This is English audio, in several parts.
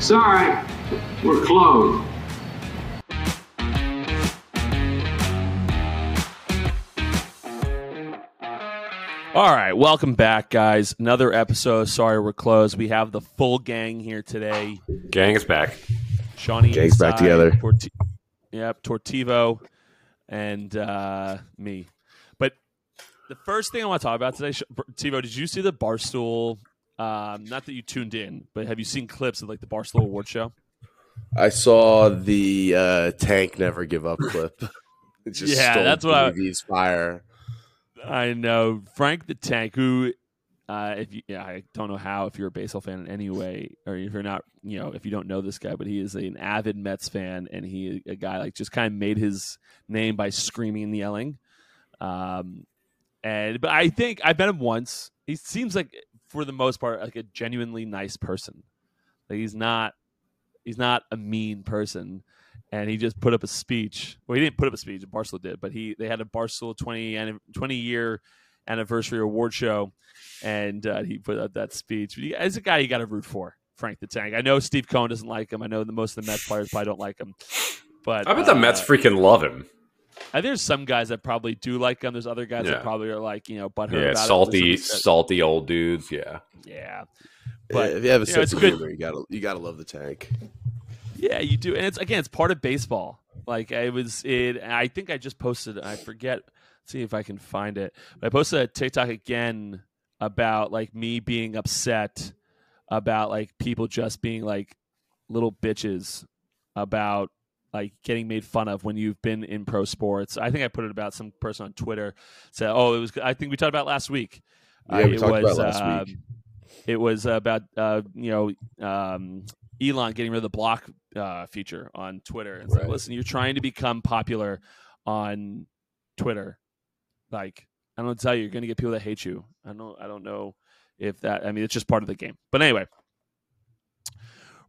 Sorry, we're closed. All right, welcome back, guys. Another episode. Sorry, we're closed. We have the full gang here today. Gang is back. Shawnee, Gang's back together. Torti- yep, Tortivo, and uh, me. But the first thing I want to talk about today, Tivo, did you see the Barstool? Um, not that you tuned in, but have you seen clips of like the Barstool Award Show? I saw the uh, tank never give up clip. It just Yeah, stole that's what I- fire. I know Frank the Tank, who, uh, if you, yeah, I don't know how if you're a baseball fan in any way, or if you're not, you know, if you don't know this guy, but he is an avid Mets fan, and he a guy like just kind of made his name by screaming and yelling. Um, and but I think I met him once. He seems like, for the most part, like a genuinely nice person. Like he's not, he's not a mean person and he just put up a speech. Well, he didn't put up a speech. Barstool did, but he they had a Barstool 20, anni- 20 year anniversary award show, and uh, he put up that speech. As a guy, you got to root for Frank the Tank. I know Steve Cohen doesn't like him. I know the most of the Mets players probably don't like him, but I bet the uh, Mets freaking love him. I think there's some guys that probably do like him. There's other guys Yeah. that probably are like you know butthurt Yeah, about salty, it. Salty old dudes. Yeah. Yeah, But But, if you have a you know, sense it's of good- humor, you gotta you gotta love the tank. Yeah, you do, and it's again, it's part of baseball. Like I was, it. I think I just posted. I forget. Let's see if I can find it. But I posted a TikTok again about like me being upset about like people just being like little bitches about like getting made fun of when you've been in pro sports. I think I put it about some person on Twitter said, "Oh, it was." I think we talked about last week. Yeah, Uh, we it talked about was, it last um, week. It was about uh, you know um, Elon getting rid of the block uh, feature on Twitter. It's like, listen, you're trying to become popular on Twitter. Like, I don't tell you, you're going to get people that hate you. I don't. I don't know if that. I mean, it's just part of the game. But anyway,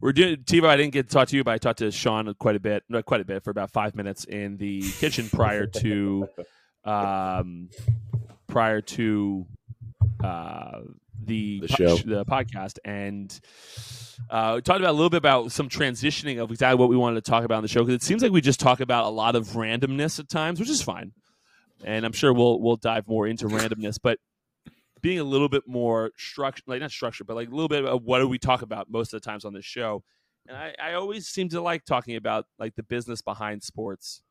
we're doing Tivo. I didn't get to talk to you, but I talked to Sean quite a bit, not quite a bit, for about five minutes in the kitchen prior to, um, prior to, uh, the The po- show. the podcast, and uh, we talked about a little bit about some transitioning of exactly what we wanted to talk about on the show because it seems like we just talk about a lot of randomness at times, which is fine, and I'm sure we'll we'll dive more into randomness, but being a little bit more structured, like not structured, but like a little bit of what do we talk about most of the times on this show. And I, I always seem to like talking about like the business behind sports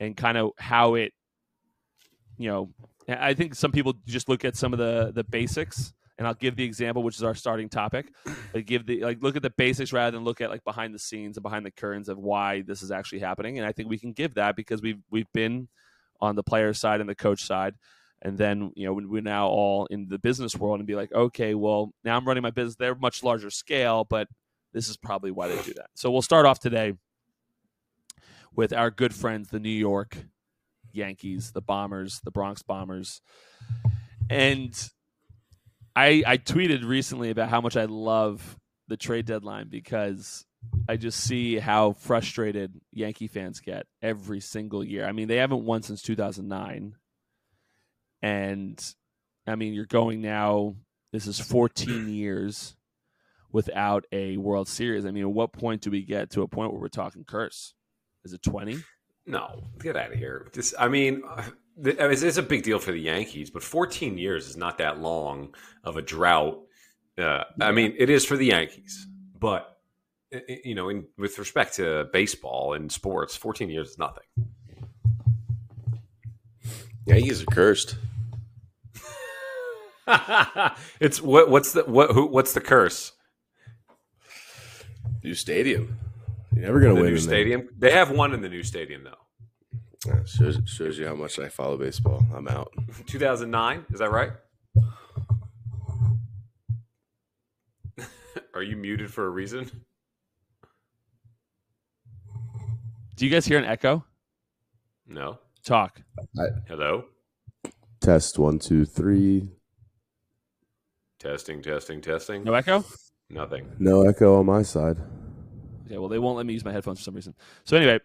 and kind of how it, you know, I think some people just look at some of the the basics. And I'll give the example, which is our starting topic. Like give the like look at the basics rather than look at like behind the scenes and behind the curtains of why this is actually happening. And I think we can give that because we've we've been on the player side and the coach side and then you know we're now all in the business world and be like okay well now i'm running my business they're much larger scale but this is probably why they do that. So we'll start off today with our good friends the new york yankees the bombers the bronx bombers. And i i tweeted recently about how much i love the trade deadline because I just see how frustrated Yankee fans get every single year. I mean, they haven't won since 2009 and I mean, you're going now. This is 14 years without a World Series. I mean, at what point do we get to a point where we're talking curse? Is it 20? No, get out of here. This, I mean, th- I mean, it's, it's a big deal for the Yankees, but 14 years is not that long of a drought. Uh, I mean, it is for the Yankees, but i- i- you know, in, with respect to baseball and sports, 14 years is nothing. Yankees are cursed. It's what? What's the what? Who, what's the curse? New stadium. You're never gonna The win new in there. stadium. They have one in the new stadium though. Yeah, shows, shows you how much I follow baseball. I'm out. 2009. Is that right? Are you muted for a reason? Do you guys hear an echo? No. Talk. Hello. Test one, two, three. Testing, testing, testing. No echo? Nothing. No echo on my side. Okay, well, they won't let me use my headphones for some reason. So anyway,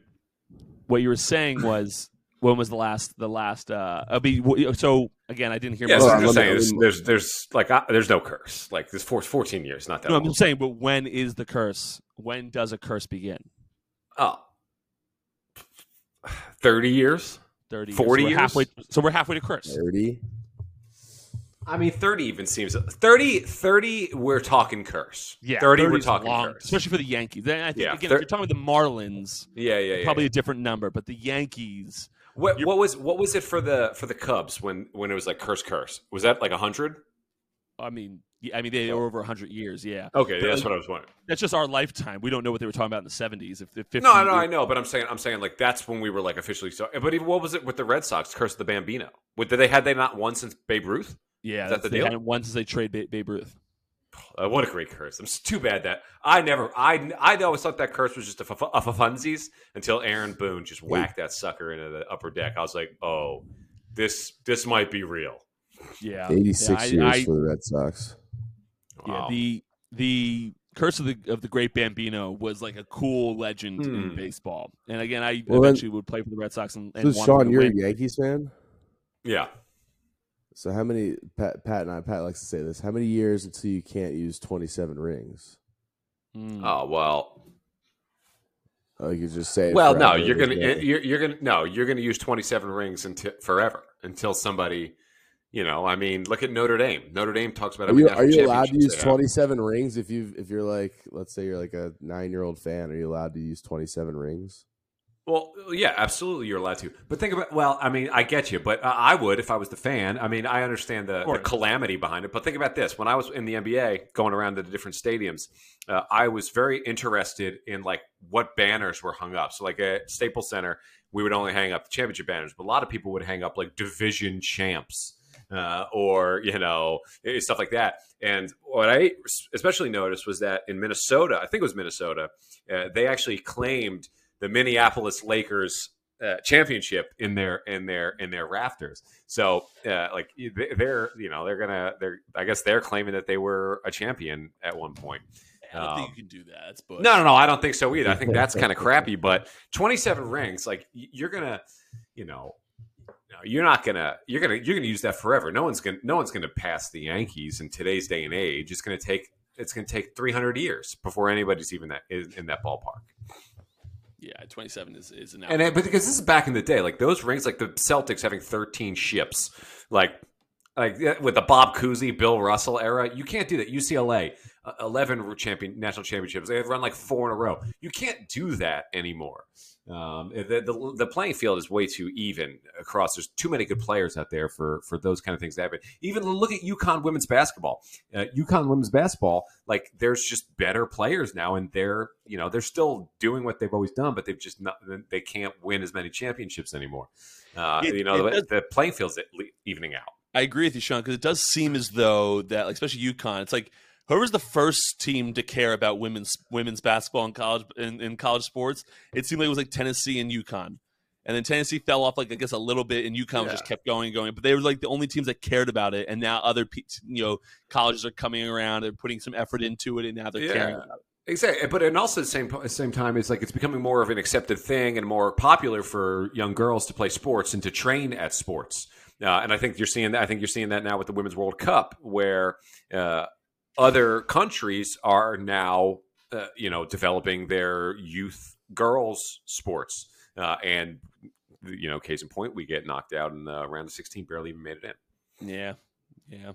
what you were saying was when was the last the last uh I'll be so Again, I didn't hear. Yeah, much so I'm just saying, there's, there's, there's like, uh, there's no curse. Like this, for 14 years, not that No, I'm just saying. But when is the curse? When does a curse begin? Oh, 30 years. Thirty, 40 years. So we're years? halfway. So we're halfway to curse. 30. I mean, 30 even seems 30, 30 we're talking curse. Yeah, 30 we're talking long, curse. especially for the Yankees. Then I think Yeah, again, thir- if you're talking about the Marlins, Yeah, yeah, yeah. probably yeah. a different number. But the Yankees, What, what was what was it for the for the Cubs when when it was like curse curse? Was that like 100? I mean, yeah, I mean they were over hundred years. Yeah, Okay, But, that's like, what I was wondering. that's just our lifetime. We don't know what they were talking about in the seventies. If, if 50 No, no, I know, but I'm saying I'm saying like that's when we were like officially so. But even what was it with the Red Sox? Curse of the Bambino. What did they had they not won since Babe Ruth? Yeah, Is that that's- the they deal? hadn't won since they trade ba- Babe Ruth. Uh, what a great curse! It's too bad that I never I I always thought that curse was just a, f- a funsies until Aaron Boone just whacked that sucker into the upper deck. I was like, oh, this this might be real. Yeah, 86 yeah, I- years I- for the Red Sox. Yeah, the the curse of the of the great Bambino was like a cool legend in Hmm. baseball. And again, I Well, then- eventually would play for the Red Sox and, and So, Sean, you're win. a Yankees fan? yeah. So, how many, Pat, Pat and I, Pat likes to say this, how many years until you can't use 27 rings? Mm. Oh well. Oh, you could just say Well, no, you're gonna you're, you're gonna no, you're gonna use 27 rings until forever until somebody, you know. I mean, look at Notre Dame. Notre Dame talks about Are you, are you allowed to use 27 rings if you if you're like let's say you're like a nine year old fan? Are you allowed to use 27 rings? Well, yeah, absolutely, you're allowed to. But think about well, I mean, I get you, but uh, I would if I was the fan. I mean, I understand the, the calamity behind it. But think about this: when I was in the NBA, going around to the different stadiums, uh, I was very interested in like what banners were hung up. So, like at Staples Center, we would only hang up the championship banners, but a lot of people would hang up like division champs. Uh, or you know eh, stuff like that. And what I especially noticed was that in Minnesota, I think it was Minnesota, uh, they actually claimed the Minneapolis Lakers uh, championship in their in their in their rafters. So uh, like they- they're you know they're gonna they're I guess they're claiming that they were a champion at one point. I don't think Um, you can do that. That's No, no, no. I don't think so either. I think that's kind of crappy. But 27 rings, like you're gonna, you know, no, you're not gonna, you're gonna, you're gonna use that forever. No one's gonna, no one's gonna pass the Yankees in today's day and age. It's gonna take, it's gonna take 300 years before anybody's even that in, in that ballpark. Yeah, twenty seven is is an And it, but because this is back in the day, like those rings, like the Celtics having 13 ships, like like with the Bob Cousy, Bill Russell era, you can't do that. UCLA, 11 champion national championships, they have run like four in a row. You can't do that anymore. Um, the, the the playing field is way too even across. There's too many good players out there for for those kind of things to happen. Even look at UConn women's basketball. Uh, UConn women's basketball, like there's just better players now, and they're you know they're still doing what they've always done, but they've just not they can't win as many championships anymore. Uh, It- you know the, the playing field's evening out. I agree with you, Sean, because it does seem as though that, like, especially UConn, it's like whoever's the first team to care about women's women's basketball in college in, in college sports. It seemed like it was like Tennessee and UConn, and then Tennessee fell off like I guess a little bit, and UConn just kept going and going. But they were like the only teams that cared about it, and now other you know colleges are coming around and putting some effort into it, and now they're Yeah. caring about it. Exactly, but and also at the same at the same time, it's like it's becoming more of an accepted thing and more popular for young girls to play sports and to train at sports. Uh, and I think you're seeing that. I think you're seeing that now with the Women's World Cup, where uh, other countries are now, uh, you know, developing their youth girls sports. Uh, and you know, case in point, we get knocked out in the round of 16, barely even made it in. Yeah, yeah.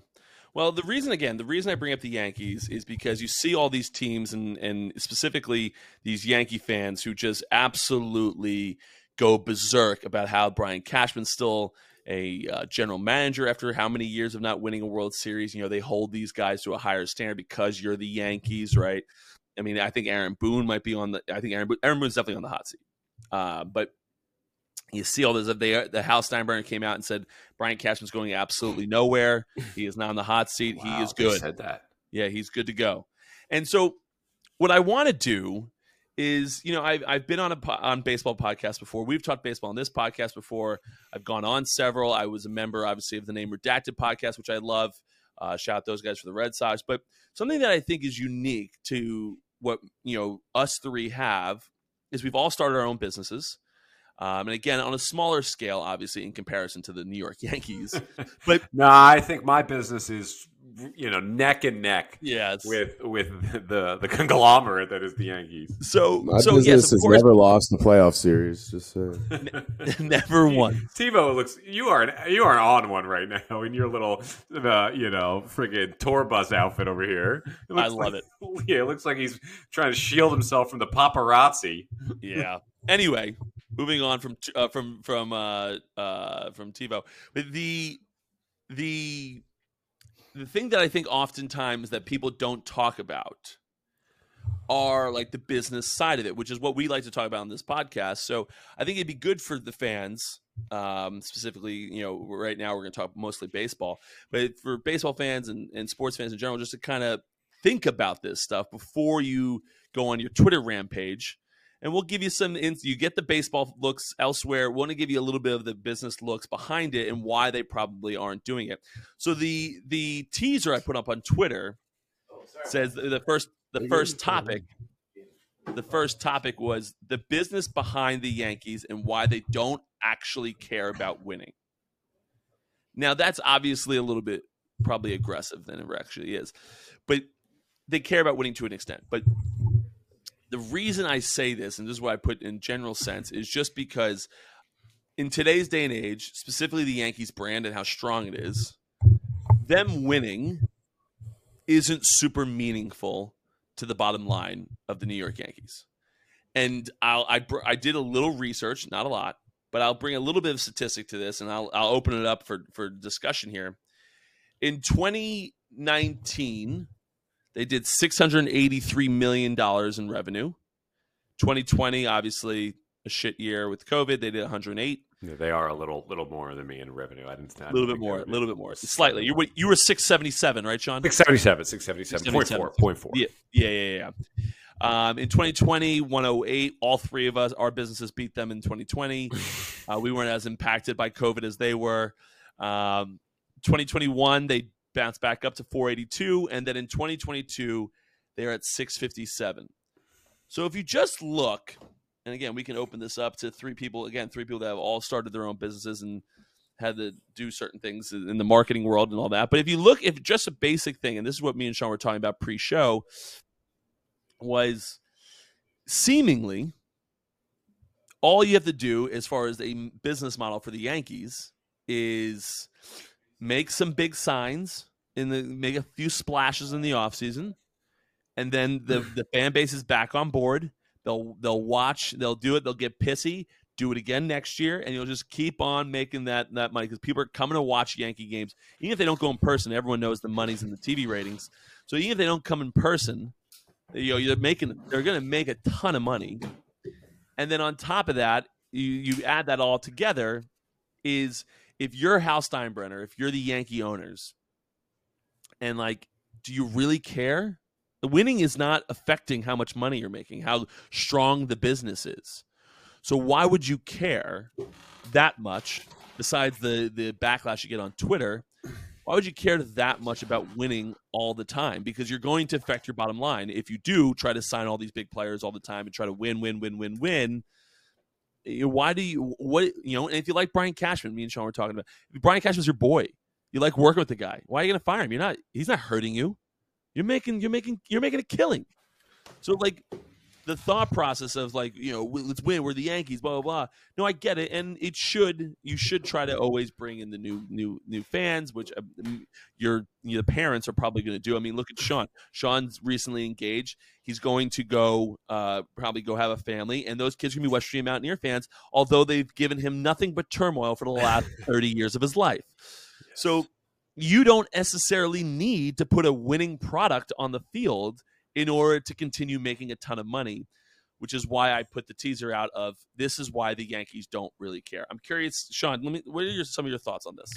Well, the reason again, the reason I bring up the Yankees is because you see all these teams, and and specifically these Yankee fans who just absolutely go berserk about how Brian Cashman's still a uh, general manager after how many years of not winning a World Series. You know, they hold these guys to a higher standard because you're the Yankees, right? I mean, I think Aaron Boone might be on the. I think Aaron Boone, Aaron Boone's definitely on the hot seat, uh, but you see all this. They, the Hal Steinbrenner came out and said Brian Cashman's going absolutely nowhere. He is not on the hot seat. he is good. Said that. Yeah, he's good to go. And so, what I want to do is, you know, I've, I've been on a on baseball podcast before. We've talked baseball on this podcast before. I've gone on several. I was a member, obviously, of the Name Redacted podcast, which I love. Uh, shout out those guys for the Red Sox. But something that I think is unique to what you know us three have is we've all started our own businesses. Um, and again, on a smaller scale, obviously, in comparison to the New York Yankees. But nah, I think my business is you know neck and neck yeah, it's, with with the the conglomerate that is the Yankees. so My so business yes, of has course, never lost the playoff series. Just saying. never won. TiVo looks you are an, you are on one right now in your little uh, you know friggin' tour bus outfit over here. I love like, it. Yeah, it looks like he's trying to shield himself from the paparazzi. Yeah. Anyway, moving on from uh, from from uh, uh, from TiVo, but the the the thing that I think oftentimes that people don't talk about are like the business side of it, which is what we like to talk about on this podcast. So I think it'd be good for the fans, um, specifically, you know, right now we're going to talk mostly baseball, but for baseball fans and, and sports fans in general, just to kind of think about this stuff before you go on your Twitter rampage. And we'll give you some. ins You get the baseball looks elsewhere. We want to give you a little bit of the business looks behind it and why they probably aren't doing it. So the the teaser I put up on Twitter oh, says the first the first topic the first topic was the business behind the Yankees and why they don't actually care about winning. Now that's obviously a little bit probably aggressive than it actually is. But they care about winning to an extent. But the reason I say this, and this is what I put in general sense, is just because in today's day and age, specifically the Yankees brand and how strong it is, them winning isn't super meaningful to the bottom line of the New York Yankees. And I'll, I, I did a little research, not a lot, but I'll bring a little bit of statistic to this, and I'll, I'll open it up for, for discussion here. In 2019, they did $683 million in revenue. 2020, obviously a shit year with COVID. They did 108. Yeah, they are a little little more than me in revenue. I didn't. I A little bit more, a little bit more, slightly. You were you were 677, right, Sean? Six seventy seven. Six seventy seven. Point four. Point four. Yeah, yeah, yeah, yeah. Um, in 2020, 108. All three of us, our businesses beat them in 2020. uh, we weren't as impacted by COVID as they were. Um, 2021, they bounced back up to 482, and then in 2022, they're at 657. So if you just look, and again, we can open this up to three people. Again, three people that have all started their own businesses and had to do certain things in the marketing world and all that. But if you look, if just a basic thing, and this is what me and Sean were talking about pre-show, was seemingly all you have to do as far as a business model for the Yankees is make some big signs in the make a few splashes in the offseason and then the the fan base is back on board. They'll they'll watch they'll do it they'll get pissy do it again next year and you'll just keep on making that that money because people are coming to watch yankee games. Even if they don't go in person everyone knows the money's in the tv ratings. So even if they don't come in person you know you're making they're going to make a ton of money. And then on top of that you you add that all together is if you're Hal Steinbrenner, if you're the Yankee owners, and like, do you really care? The winning is not affecting how much money you're making, how strong the business is. So why would you care that much? Besides the the backlash you get on Twitter, why would you care that much about winning all the time? Because you're going to affect your bottom line if you do try to sign all these big players all the time and try to win, win, win, win, win why do you what you know? And if you like Brian Cashman, me and Sean were talking about Brian Cashman's your boy. You like working with the guy. Why are you going to fire him? You're not. He's not hurting you. You're making. You're making. You're making a killing. So like, the thought process of like you know let's win. We're the Yankees. Blah blah blah. No, I get it, and it should. You should try to always bring in the new new new fans, which uh, your the parents are probably going to do. I mean, look at Sean. Sean's recently engaged. He's going to go uh, probably go have a family, and those kids are going to be West Virginia Mountaineer fans. Although they've given him nothing but turmoil for the last thirty years of his life. So you don't necessarily need to put a winning product on the field in order to continue making a ton of money, which is why I put the teaser out of this is why the Yankees don't really care. I'm curious, Sean, let me what are your, some of your thoughts on this?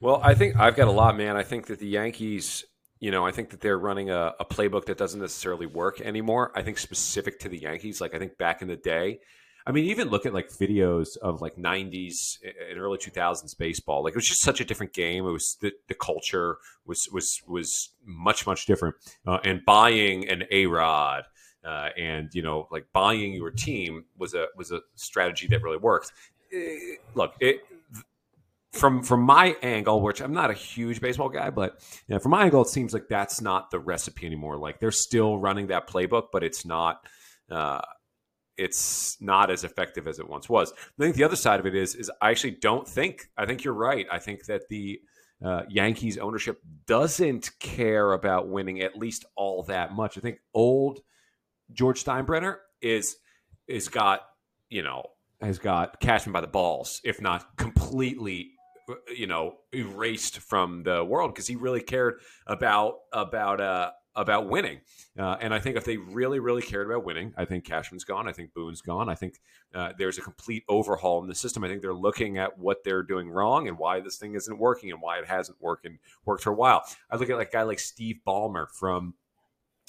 Well, I think I've got a lot, man. I think that the Yankees, you know, I think that they're running a, a playbook that doesn't necessarily work anymore. I think specific to the Yankees, like I think back in the day, I mean, even look at like videos of like '90s and early 2000s baseball. Like it was just such a different game. It was the, the culture was was was much much different. Uh, and buying an A Rod uh, and you know, like buying your team was a was a strategy that really worked. Eh, look, it, from from my angle, which I'm not a huge baseball guy, but you know, from my angle, it seems like that's not the recipe anymore. Like they're still running that playbook, but it's not. Uh, it's not as effective as it once was. I think the other side of it is is I actually don't think I think you're right. I think that the uh, Yankees ownership doesn't care about winning at least all that much. I think old George Steinbrenner is is got you know has got Cashman by the balls, if not completely uh, you know erased from the world because he really cared about about uh about winning. Uh, and I think if they really, really cared about winning, I think Cashman's gone. I think Boone's gone. I think uh, there's a complete overhaul in the system. I think they're looking at what they're doing wrong and why this thing isn't working and why it hasn't worked and worked for a while. I look at like a guy like Steve Ballmer from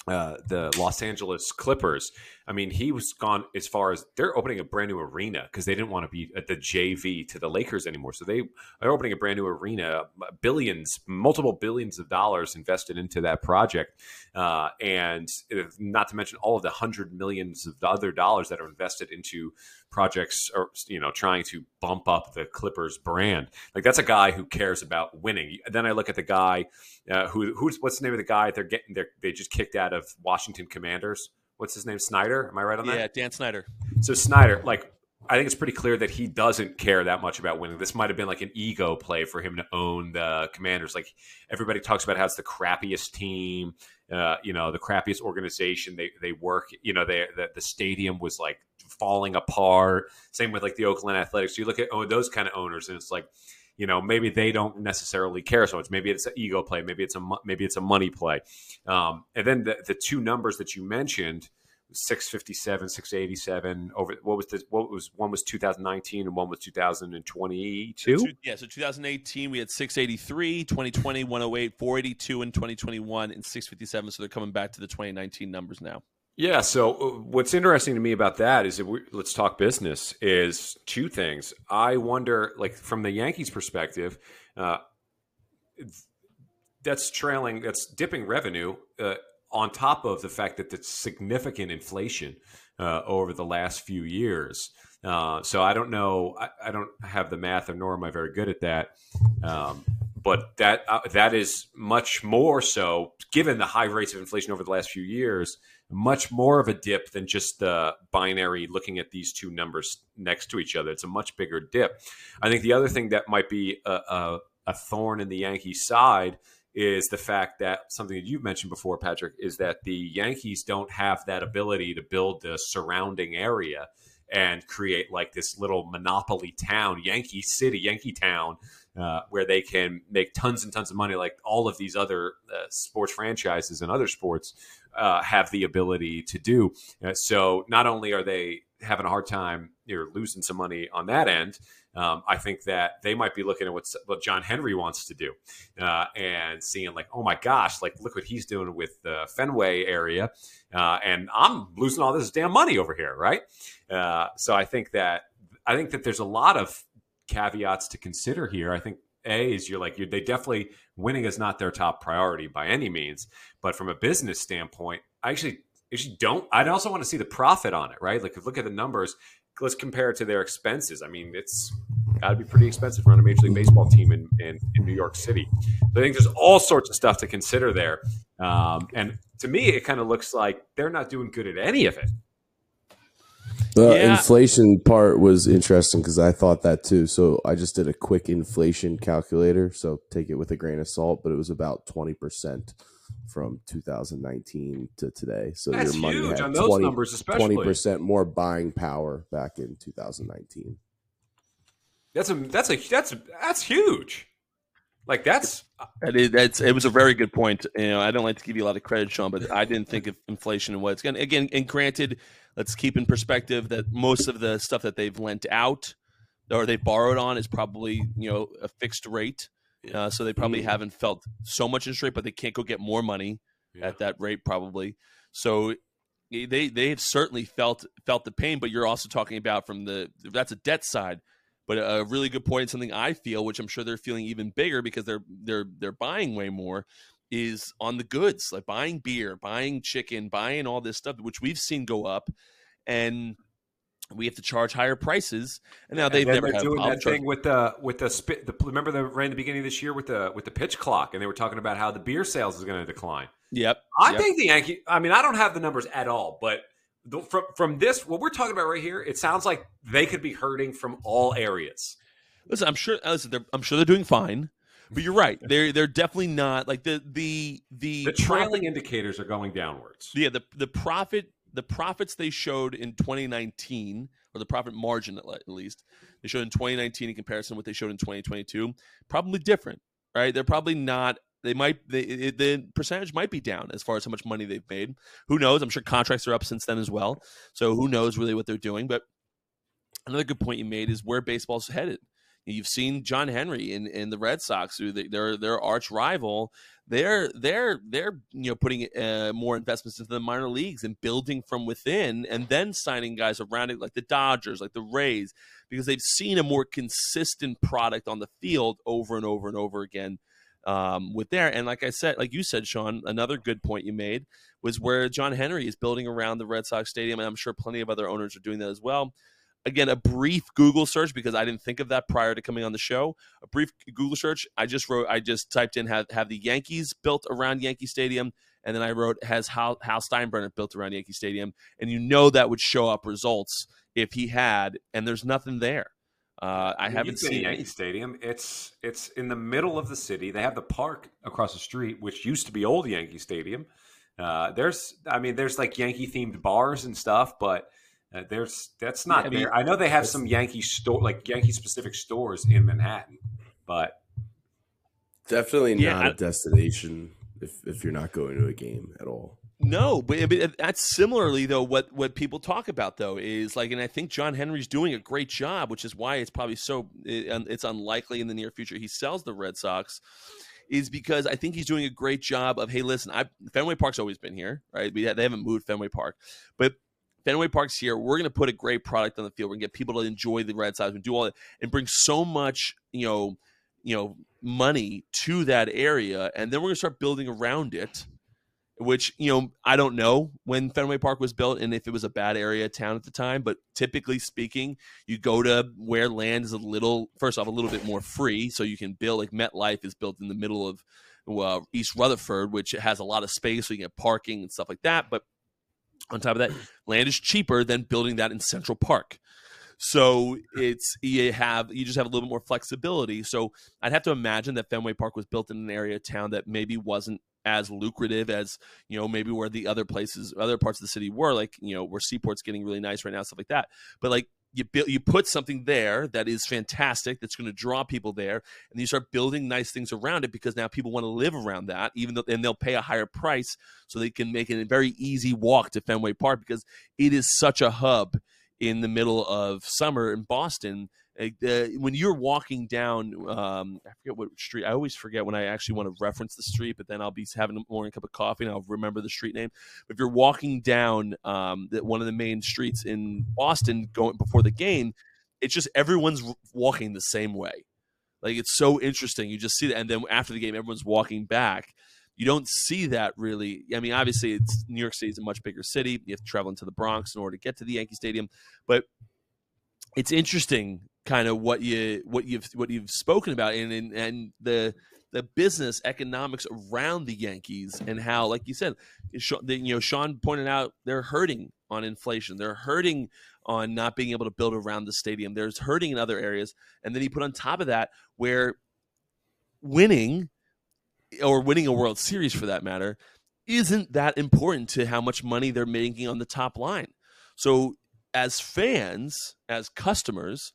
uh, the Los Angeles Clippers. I mean, he was gone as far as they're opening a brand new arena because they didn't want to be at the JV to the Lakers anymore. So they are opening a brand new arena, billions, multiple billions of dollars invested into that project, uh, and not to mention all of the hundred millions of other dollars that are invested into projects or you know trying to bump up the Clippers brand. Like that's a guy who cares about winning. Then I look at the guy uh, who who's what's the name of the guy they're getting they they just kicked out of Washington Commanders. What's his name? Snyder. Am I right on that? Yeah, Dan Snyder. So Snyder, like I think it's pretty clear that he doesn't care that much about winning. This might have been like an ego play for him to own the Commanders. Like everybody talks about how it's the crappiest team, uh, you know, the crappiest organization. They they work, you know, they the, the stadium was like falling apart. Same with like the Oakland Athletics. You look at oh, those kind of owners, and it's like, you know, maybe they don't necessarily care so much. Maybe it's an ego play. Maybe it's a maybe it's a money play. Um, and then the the two numbers that you mentioned. 657 687 over what was the what was one was 2019 and one was 2022 yeah so 2018 we had 683 2020 108 482 and 2021 and 657 so they're coming back to the 2019 numbers now yeah. So uh, what's interesting to me about that is, we, let's talk business. Is two things. I wonder, like from the Yankees' perspective, uh, that's trailing, that's dipping revenue uh, on top of the fact that it's significant inflation uh, over the last few years. Uh, so I don't know. I, I, don't have the math, or nor am I very good at that. Um, but that uh, that is much more so, given the high rates of inflation over the last few years much more of a dip than just the binary looking at these two numbers next to each other. It's a much bigger dip. I think the other thing that might be a, a, a thorn in the Yankees' side is the fact that something that you've mentioned before, Patrick, is that the Yankees don't have that ability to build the surrounding area and create like this little monopoly town, Yankee City, Yankee Town, uh, where they can make tons and tons of money, like all of these other uh, sports franchises and other sports uh, have the ability to do. Uh, so not only are they having a hard time, you're losing some money on that end. Um, I think that they might be looking at what John Henry wants to do uh, and seeing like, oh my gosh, like look what he's doing with the Fenway area, uh, and I'm losing all this damn money over here, right? Uh, so I think that I think that there's a lot of caveats to consider here. I think a is you're like you're, they definitely winning is not their top priority by any means, but from a business standpoint, I actually actually don't. i'd also want to see the profit on it, right? Like look at the numbers. Let's compare it to their expenses. I mean, it's got to be pretty expensive to run a major league baseball team in, in, in New York City. So I think there's all sorts of stuff to consider there. Um, and to me, it kind of looks like they're not doing good at any of it. The yeah. inflation part was interesting because I thought that too. So I just did a quick inflation calculator. So take it with a grain of salt, but it was about 20% from 2019 to today. So That's your money huge had on those 20, numbers, especially 20% more buying power back in 2019. That's a that's a that's that's huge. Like that's that is, that's it was a very good point. You know, I don't like to give you a lot of credit, Sean, but I didn't think of inflation and what it's going. Again, and granted, let's keep in perspective that most of the stuff that they've lent out or they borrowed on is probably you know a fixed rate. Uh, so they probably mm. haven't felt so much interest rate, but they can't go get more money yeah. at that rate probably. So they they have certainly felt felt the pain. But you're also talking about from the that's a debt side. But a really good point, something I feel, which I'm sure they're feeling even bigger because they're they're they're buying way more, is on the goods, like buying beer, buying chicken, buying all this stuff, which we've seen go up, and we have to charge higher prices. And now they've never doing that thing with the with the spit. The, remember the right in the beginning of this year with the with the pitch clock, and they were talking about how the beer sales is going to decline. Yep. I yep. think the Yankee. I mean, I don't have the numbers at all, but the, from from this, what we're talking about right here, it sounds like they could be hurting from all areas. Listen, I'm sure. Listen, I'm sure they're doing fine. But you're right. They're they're definitely not like the the the, the trailing profit, indicators are going downwards. Yeah, the the profit the profits they showed in 2019 or the profit margin at least they showed in 2019 in comparison to what they showed in 2022 probably different right they're probably not they might they, it, the percentage might be down as far as how much money they've made. Who knows? I'm sure contracts are up since then as well. So who knows really what they're doing. But another good point you made is where baseball's headed. You've seen John Henry in, in the Red Sox, who they, are their arch rival. They're they're they're you know putting uh, more investments into the minor leagues and building from within, and then signing guys around it like the Dodgers, like the Rays, because they've seen a more consistent product on the field over and over and over again. Um, with there. And like I said, like you said, Sean, another good point you made was where John Henry is building around the Red Sox stadium, and I'm sure plenty of other owners are doing that as well. Again a brief google search because i didn't think of that prior to coming on the show. A brief google search i just wrote i just typed in have, have the yankees built around yankee stadium and then i wrote has hal, hal steinbrenner built around yankee stadium? And you know that would show up results if he had and there's nothing there uh, I, haven't seen Yankee any. Stadium. It's it's in the middle of the city. They have the park across the street, which used to be old Yankee Stadium. Uh, there's, I mean, there's like Yankee themed bars and stuff, but uh, there's that's not yeah, I mean, there. I know they have some Yankee store, like Yankee specific stores in Manhattan, but definitely yeah, not I, a destination if if you're not going to a game at all. No, but, but, uh, that's similarly though. What what people talk about though is like, and I think John Henry's doing a great job, which is why it's probably so uh, it's unlikely in the near future he sells the Red Sox. Is because I think he's doing a great job of hey, listen, I Fenway Park's always been here, right? We, they haven't moved Fenway Park, but Fenway Park's here. We're going to put a great product on the field. We're going to get people to enjoy the Red Sox and do all that and bring so much, you know, you know, money to that area, and then we're going to start building around it. Which you know, I don't know when Fenway Park was built and if it was a bad area of town at the time, but typically speaking, you go to where land is a little, first off, a little bit more free, so you can build. Like MetLife is built in the middle of uh, East Rutherford, which has a lot of space, so you get parking and stuff like that. But on top of that, land is cheaper than building that in Central Park. So it's you have you just have a little bit more flexibility. So I'd have to imagine that Fenway Park was built in an area of town that maybe wasn't as lucrative as you know maybe where the other places other parts of the city were like you know where seaport's getting really nice right now stuff like that. But like you build you put something there that is fantastic that's going to draw people there and you start building nice things around it because now people want to live around that even though and they'll pay a higher price so they can make it a very easy walk to Fenway Park because it is such a hub in the middle of summer in Boston uh, when you're walking down, um, I forget what street. I always forget when I actually want to reference the street, but then I'll be having a morning cup of coffee and I'll remember the street name. But if you're walking down um, the, one of the main streets in Boston, going before the game, it's just everyone's walking the same way. Like it's so interesting. You just see that, and then after the game, everyone's walking back. You don't see that really. I mean, obviously, it's New York City is a much bigger city. You have to travel into the Bronx in order to get to the Yankee Stadium, but it's interesting kind of what you what you've what you've spoken about and and, and the the business economics around the Yankees and how, like you said, you know, Sean pointed out they're hurting on inflation. They're hurting on not being able to build around the stadium. There's hurting in other areas, and then he put on top of that where winning or winning a World Series for that matter isn't that important to how much money they're making on the top line. So as fans, as customers,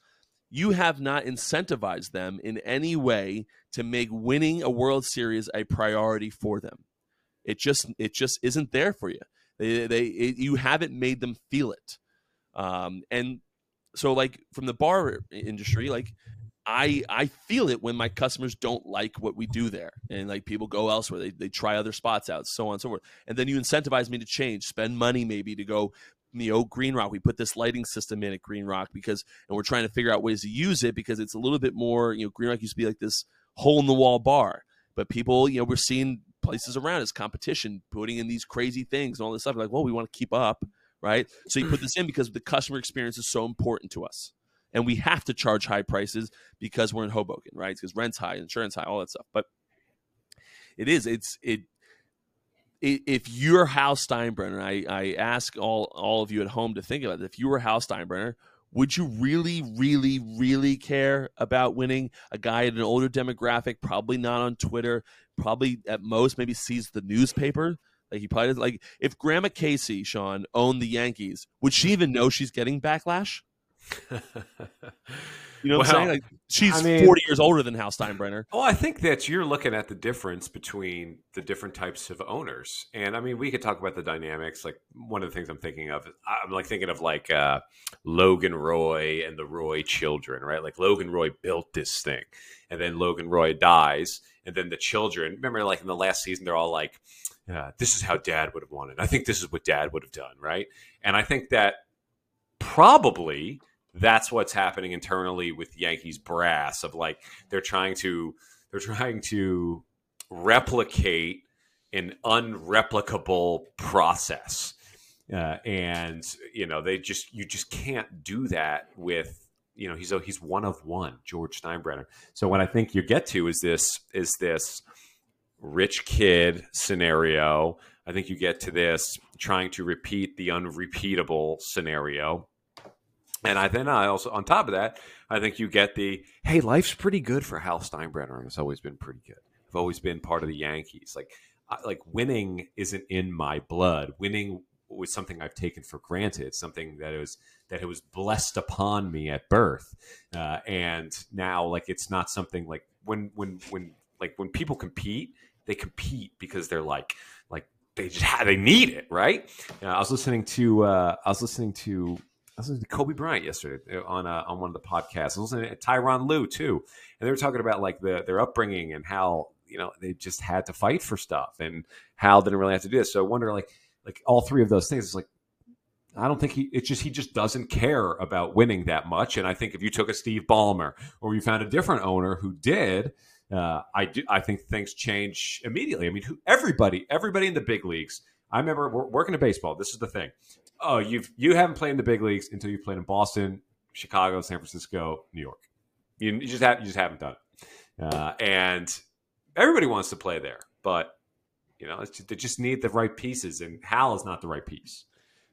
you have not incentivized them in any way to make winning a World Series a priority for them. It just it just isn't there for you. They they it, you haven't made them feel it. Um, and so like from the bar industry, like I I feel it when my customers don't like what we do there, and like people go elsewhere, they they try other spots out, so on and so forth. And then you incentivize me to change, spend money maybe to go you know green rock we put this lighting system in at green rock because and we're trying to figure out ways to use it because it's a little bit more you know green rock used to be like this hole in the wall bar but people you know we're seeing places around as competition, putting in these crazy things and all this stuff. Like, well, we want to keep up, right? So you put this in because the customer experience is so important to us. And we have to charge high prices because we're in Hoboken, right? Because rent's high, insurance high, all that stuff. But it is, it's, it, if you're Hal Steinbrenner, I, I ask all, all of you at home to think about it. If you were Hal Steinbrenner, would you really, really, really care about winning a guy in an older demographic? Probably not on Twitter. Probably at most maybe sees the newspaper. Like he probably does. Like if Grandma Casey, Sean, owned the Yankees, would she even know she's getting backlash? You know what well, I'm saying? Like she's I mean, 40 years older than Hal Steinbrenner. Well, I think that you're looking at the difference between the different types of owners. And I mean, we could talk about the dynamics. Like one of the things I'm thinking of, I'm like thinking of like uh, Logan Roy and the Roy children, right? Like Logan Roy built this thing and then Logan Roy dies. And then the children, remember like in the last season, they're all like, uh, this is how dad would have wanted. I think this is what dad would have done, right? And I think that probably that's what's happening internally with Yankees brass of like they're trying to they're trying to replicate an unreplicable process. Uh, and you know they just you just can't do that with you know he's a, he's one of one George Steinbrenner. So what I think you get to is this is this rich kid scenario. I think you get to this trying to repeat the unrepeatable scenario and I then I also on top of that, I think you get the hey, life's pretty good for Hal Steinbrenner, and it's always been pretty good. I've always been part of the Yankees. Like like winning isn't in my blood. Winning was something I've taken for granted, something that was that it was blessed upon me at birth, uh, and now like it's not something like when when when like when people compete, they compete because they're like like they just have, they need it, right? I was listening to uh, I was listening to I was listening to Kobe Bryant yesterday uh, on uh, on one of the podcasts. I was listening to Tyronn Lue too, and they were talking about like the, their upbringing and how you know they just had to fight for stuff, and Hal didn't really have to do this. So I wonder, like, like all three of those things. It's like I don't think he. It's just he just doesn't care about winning that much. And I think if you took a Steve Ballmer or you found a different owner who did, uh, I do. I think things change immediately. I mean, who, everybody, everybody in the big leagues. I remember working at baseball. This is the thing oh, you've you haven't played in the big leagues until you've played in Boston, Chicago, San Francisco, New York. You, you just have you just haven't done it, uh, and everybody wants to play there, but you know just, they just need the right pieces, and Hal is not the right piece.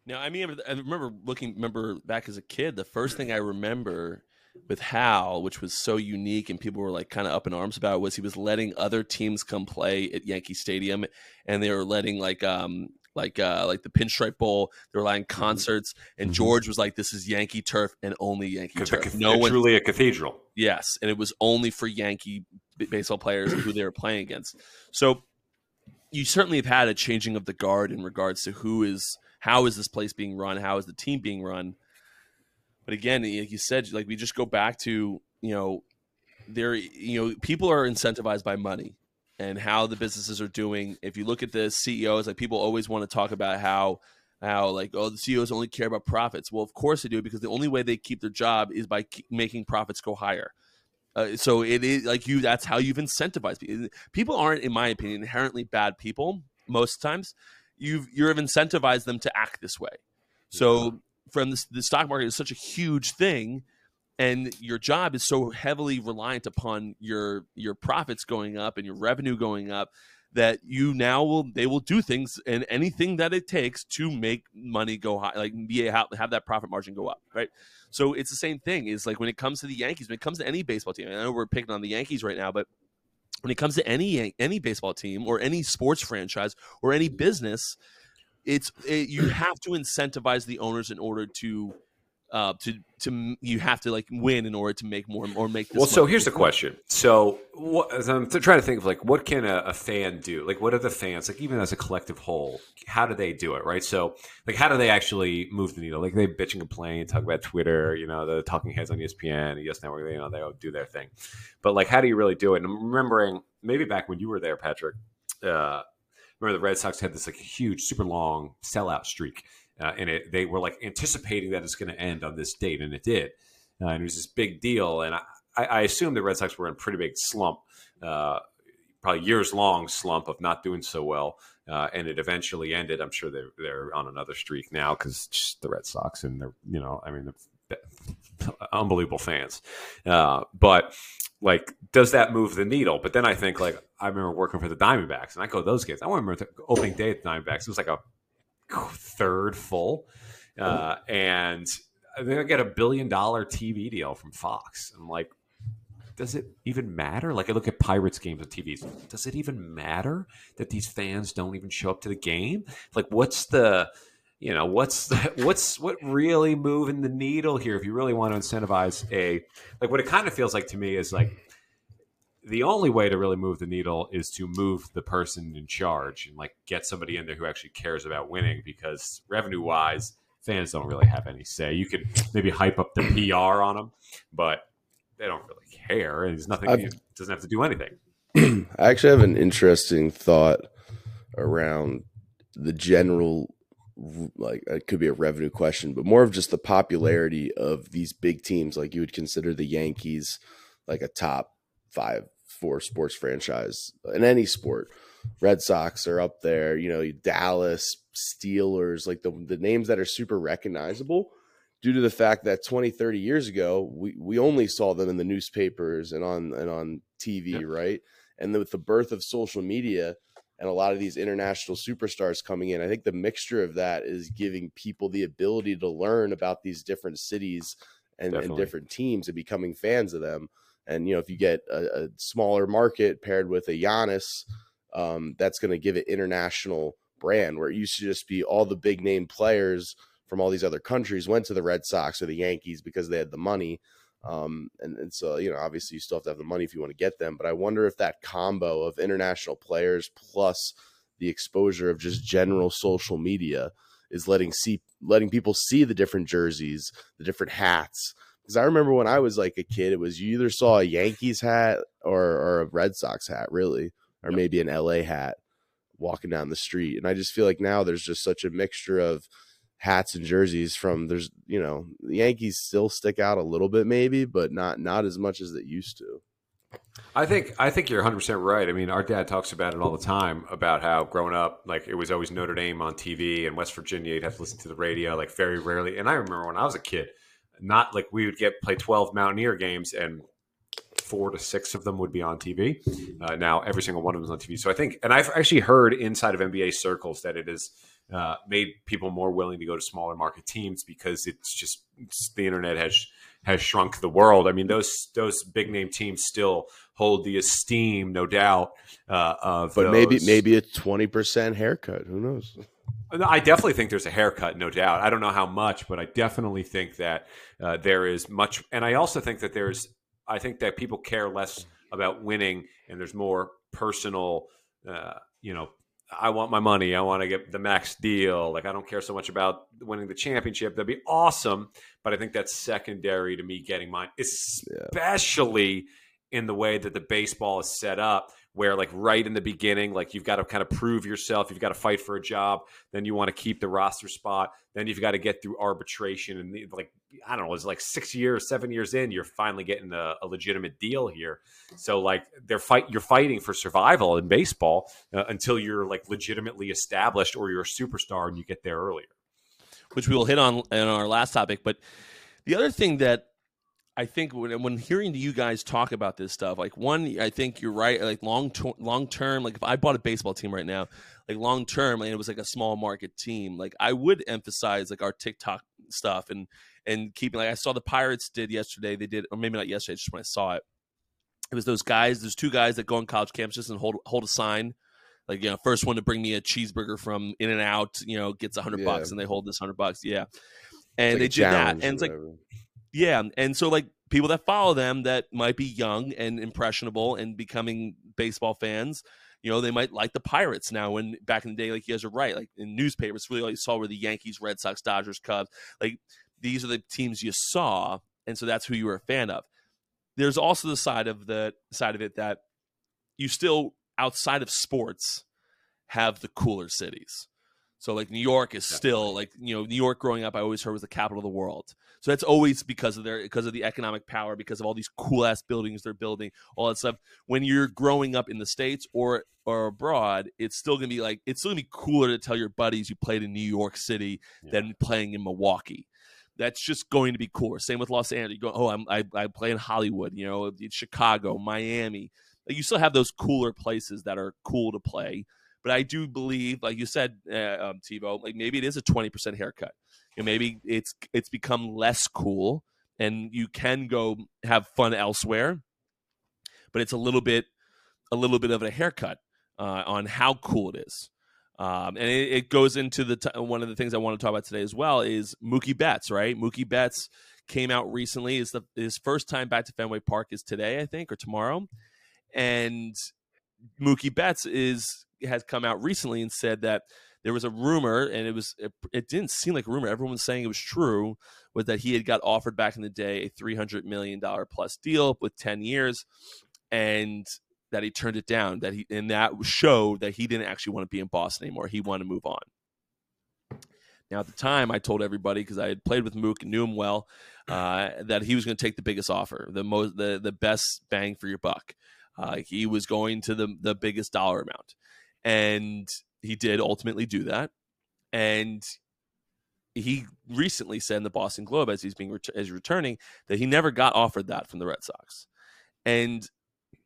Now, I mean, I remember looking, remember back as a kid, the first thing I remember with Hal, which was so unique and people were like kind of up in arms about, was he was letting other teams come play at Yankee Stadium, and they were letting like um like uh like the Pinstripe Bowl. They were allowing mm-hmm. concerts, and mm-hmm. George was like, "This is Yankee turf and only Yankee turf." no one truly a cathedral. Yes, and it was only for Yankee baseball players who they were playing against. So you certainly have had a changing of the guard in regards to who is how is this place being run, how is the team being run. But again, like you said, like we just go back to you know there you know people are incentivized by money and how the businesses are doing. If you look at the CEOs, like people always want to talk about how how like oh the CEOs only care about profits. Well, of course they do because the only way they keep their job is by making profits go higher. Uh, so it is like you. That's how you've incentivized people. People aren't, in my opinion, inherently bad people. Most times, you've you've incentivized them to act this way. So from the, the stock market is such a huge thing and your job is so heavily reliant upon your your profits going up and your revenue going up that you now will they will do things and anything that it takes to make money go high like be have, have that profit margin go up right? So it's the same thing is like when it comes to the yankees when it comes to any baseball team i know we're picking on the yankees right now but when it comes to any any baseball team or any sports franchise or any business it's it, you have to incentivize the owners in order to uh, to to you have to like win in order to make more or make this well so here's the question. So what, i'm trying to think of like what can a, a, fan do? Like what are the fans like even as a collective whole how do they do it right? So like how do they actually move the needle? Like they bitch and complain talk about twitter you know the talking heads on espn yes network you know they all do their thing. But like how do you really do it? And i'm remembering maybe back when you were there patrick uh remember the red sox had this like huge super long sellout streak uh, and it, they were like anticipating that it's going to end on this date, and it did. Uh, and it was this big deal. And I, I assume the Red Sox were in a pretty big slump uh, probably years long slump of not doing so well. Uh, and it eventually ended. I'm sure they're they're on another streak now because the Red Sox and they're you know I mean unbelievable fans. Uh, but like, does that move the needle? But then I think like I remember working for the Diamondbacks, and I go those games. I remember the opening day at the Diamondbacks. It was like a third full, uh, and then I get a billion dollar TV deal from Fox. I'm like, does it even matter? Like I look at Pirates games on TV. Does it even matter that these fans don't even show up to the game? Like, what's the you know what's the, what's what really moving the needle here if you really want to incentivize a like what it kind of feels like to me is like the only way to really move the needle is to move the person in charge and like get somebody in there who actually cares about winning because revenue wise fans don't really have any say. You could maybe hype up the pr on them but they don't really care and there's nothing it doesn't have to do anything. I actually have an interesting thought around the general like it could be a revenue question, but more of just the popularity of these big teams. Like you would consider the Yankees like a top five, four sports franchise in any sport. Red Sox are up there, you know, Dallas, Steelers, like the, the names that are super recognizable due to the fact that 20, 30 years ago, we, we only saw them in the newspapers and on and on TV, yep. right? And with the birth of social media, and a lot of these international superstars coming in. I think the mixture of that is giving people the ability to learn about these different cities and, and different teams and becoming fans of them. And you know, if you get a, a smaller market paired with a Giannis, um, that's going to give it international brand. Where it used to just be all the big name players from all these other countries went to the Red Sox or the Yankees because they had the money. Um, and, and so, you know, obviously you still have to have the money if you want to get them. But I wonder if that combo of international players plus the exposure of just general social media is letting see letting people see the different jerseys, the different hats. Because I remember when I was like a kid, it was you either saw a Yankees hat or, or a Red Sox hat, really, or yep. maybe an LA hat walking down the street. And I just feel like now there's just such a mixture of hats and jerseys from there's you know the Yankees still stick out a little bit maybe but not not as much as they used to. I think I think you're 100 percent right. I mean, our dad talks about it all the time about how growing up, like it was always Notre Dame on TV and West Virginia. You'd have to listen to the radio, like very rarely. And I remember when I was a kid, not like we would get play 12 Mountaineer games and four to six of them would be on TV. Uh, now every single one of them is on TV. So I think, and I've actually heard inside of NBA circles that it is uh, made people more willing to go to smaller market teams because it's just it's, the internet has has shrunk the world. I mean, those those big name teams still hold the esteem, no doubt. Uh, of but those. maybe maybe a twenty percent haircut. Who knows? I definitely think there's a haircut, no doubt. I don't know how much, but I definitely think that uh, there is much, and I also think that there's. I think that people care less about winning, and there's more personal, uh, you know, I want my money. I want to get the max deal. Like I don't care so much about winning the championship. That'd be awesome, but I think that's secondary to me getting mine, especially yeah. in the way that the baseball is set up where like right in the beginning, like you've got to kind of prove yourself, you've got to fight for a job, then you want to keep the roster spot, then you've got to get through arbitration, and like I don't know, it's like six years, seven years in, you're finally getting a, a legitimate deal here. So like they're fight, you're fighting for survival in baseball uh, until you're like legitimately established or you're a superstar and you get there earlier. Which we will hit on in our last topic, but the other thing that I think when, when hearing you guys talk about this stuff, like one, I think you're right. Like long long term, like if I bought a baseball team right now, like long term, and it was like a small market team, like I would emphasize like our TikTok stuff and and keeping like I saw the Pirates did yesterday. They did, or maybe not yesterday, just when I saw it. It was those guys. There's two guys that go on college campuses and hold hold a sign like you know first one to bring me a cheeseburger from in and out you know gets a hundred yeah. bucks and they hold this hundred bucks yeah and like they did that and it's like yeah, and so like people that follow them that might be young and impressionable and becoming baseball fans, you know, they might like the Pirates now. When back in the day, like you guys are right, like in newspapers, really all you saw were the Yankees, Red Sox, Dodgers, Cubs. Like these are the teams you saw, and so that's who you were a fan of. There's also the side of the side of it that you still outside of sports have the cooler cities. So like New York is still like you know New York growing up I always heard was the capital of the world. So that's always because of their because of the economic power because of all these cool ass buildings they're building all that stuff. When you're growing up in the states or or abroad, it's still gonna be like it's still gonna be cooler to tell your buddies you played in New York City yeah. than playing in Milwaukee. That's just going to be cooler. Same with Los Angeles. You go, oh, I'm, I I play in Hollywood. You know, Chicago, Miami. Like you still have those cooler places that are cool to play but I do believe, like you said, uh, um, Tebow, like maybe it is a twenty percent haircut. Know, maybe it's it's become less cool, and you can go have fun elsewhere. But it's a little bit, a little bit of a haircut uh, on how cool it is. Um, and it, it, goes into the t- one of the things I want to talk about today as well is Mookie Betts, right? Mookie Betts came out recently. Is the his first time back to Fenway Park is today, I think, or tomorrow, and Mookie Betts is has come out recently and said that there was a rumor, and it was it, it didn't seem like a rumor. Everyone was saying it was true. Was that he had got offered back in the day a three hundred million dollar plus deal with ten years, and that he turned it down. That he and that showed that he didn't actually want to be in Boston anymore. He wanted to move on. Now, at the time, I told everybody because I had played with Mook and knew him well uh, that he was going to take the biggest offer, the most, the the best bang for your buck. Uh, he was going to the the biggest dollar amount, and he did ultimately do that. And he recently said in the Boston Globe as he's being ret- as returning that he never got offered that from the Red Sox, and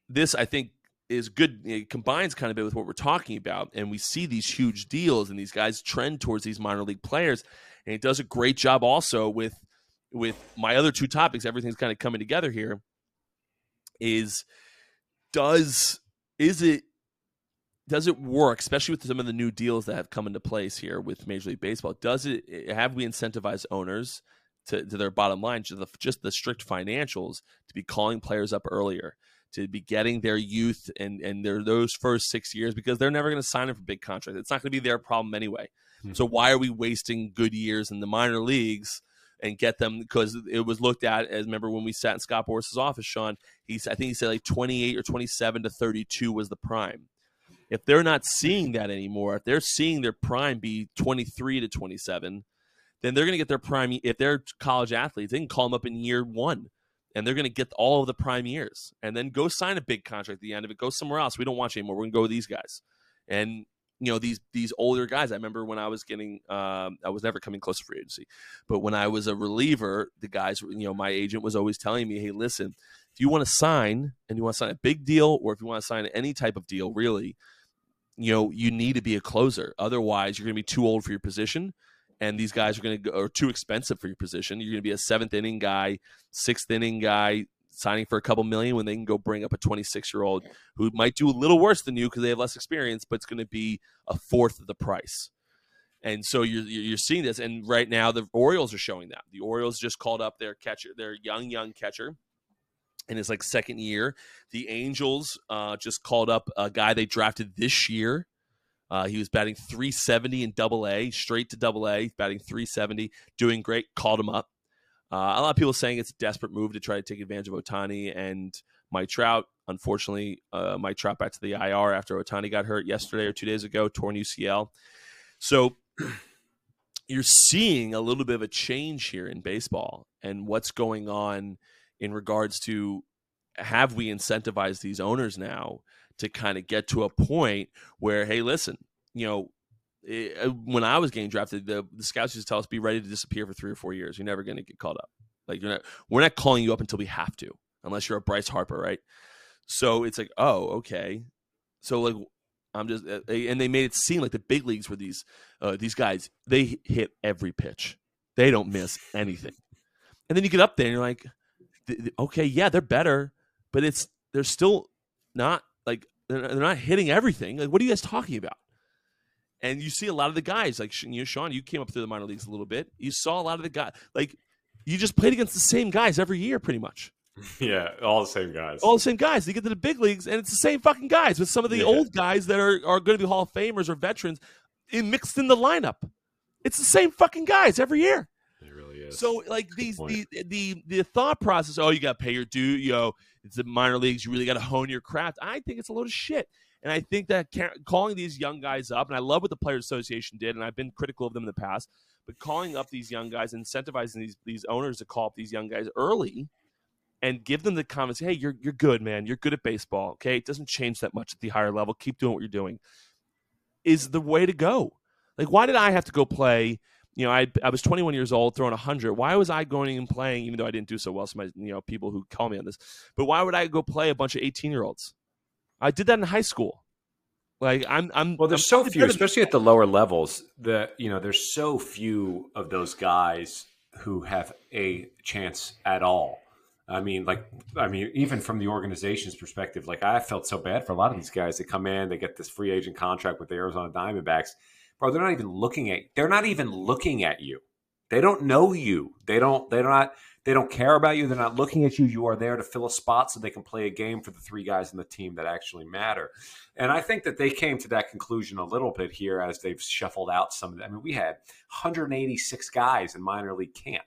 this I think is good. It combines kind of bit with what we're talking about, and we see these huge deals and these guys trend towards these minor league players, and it does a great job also with with my other two topics. Everything's kind of coming together here. Is does is it does it work, especially with some of the new deals that have come into place here with Major League Baseball? Does it have we incentivized owners to, to their bottom line, just the, just the strict financials, to be calling players up earlier, to be getting their youth and and their those first six years because they're never going to sign up for big contracts. It's not going to be their problem anyway. Mm-hmm. So why are we wasting good years in the minor leagues? and get them because it was looked at as remember when we sat in Scott Boras's office, Sean. He's I think he said like 28 or 27 to 32 was the prime. If they're not seeing that anymore, if they're seeing their prime be 23 to 27, then they're going to get their prime. If they're college athletes, they can call them up in year one and they're going to get all of the prime years and then go sign a big contract at the end of it. Go somewhere else. We don't watch anymore. We're going to go with these guys. And you know these these older guys. I remember when I was getting, um, I was never coming close to free agency, but when I was a reliever, the guys, you know, my agent was always telling me, "Hey, listen, if you want to sign and you want to sign a big deal, or if you want to sign any type of deal, really, you know, you need to be a closer. Otherwise, you're going to be too old for your position." And these guys are going to go, are too expensive for your position. You're going to be a seventh inning guy, sixth inning guy, signing for a couple million when they can go bring up a 26 year old who might do a little worse than you because they have less experience, but it's going to be a fourth of the price. And so you're you're seeing this, and right now the Orioles are showing that. The Orioles just called up their catcher, their young young catcher, in his like second year. The Angels uh, just called up a guy they drafted this year. Uh, he was batting 370 in Double A, straight to Double A, batting 370, doing great. Called him up. Uh, a lot of people saying it's a desperate move to try to take advantage of Ohtani and Mike Trout. Unfortunately, uh, Mike Trout back to the IR after Ohtani got hurt yesterday or two days ago, torn UCL. So you're seeing a little bit of a change here in baseball and what's going on in regards to have we incentivized these owners now to kind of get to a point where, hey, listen, you know, it, uh, when I was getting drafted, the, the scouts used to tell us be ready to disappear for three or four years. You're never going to get called up. Like you're not, we're not calling you up until we have to, unless you're a Bryce Harper, right? So it's like, oh, okay. So like, I'm just, uh, and they made it seem like the big leagues were these, uh, these guys. They hit every pitch. They don't miss anything. And then you get up there and you're like, okay, yeah, they're better, but it's they're still not like they're not hitting everything. Like, what are you guys talking about? And you see a lot of the guys, like you know, Sean, you came up through the minor leagues a little bit. You saw a lot of the guys, like you just played against the same guys every year, pretty much. Yeah, all the same guys. All the same guys. You get to the big leagues, and it's the same fucking guys with some of the yeah. old guys that are, are going to be Hall of Famers or veterans in, mixed in the lineup. It's the same fucking guys every year. It really is. So, like these, the, the the thought process. Oh, you got to pay your due. Yo, know, it's the minor leagues. You really got to hone your craft. I think it's a load of shit. And I think that calling these young guys up, and I love what the Players Association did, and I've been critical of them in the past, but calling up these young guys, incentivizing these these owners to call up these young guys early, and give them the comments. Hey, you're you're good, man. You're good at baseball. Okay, it doesn't change that much at the higher level. Keep doing what you're doing. Is the way to go. Like, why did I have to go play? You know, I I was 21 years old, throwing 100. Why was I going and playing, even though I didn't do so well? Some you know people who call me on this, but why would I go play a bunch of 18 year olds? I did that in high school. Like I'm, I'm. Well, there's I'm so few, especially at the lower levels. That you know, there's so few of those guys who have a chance at all. I mean, like, I mean, even from the organization's perspective, like I felt so bad for a lot of these guys. They come in, they get this free agent contract with the Arizona Diamondbacks, bro. They're not even looking at. They're not even looking at you. They don't know you. They don't. They're not. They don't care about you. They're not looking at you. You are there to fill a spot so they can play a game for the three guys in the team that actually matter. And I think that they came to that conclusion a little bit here as they've shuffled out some of them. I mean, we had 186 guys in minor league camp.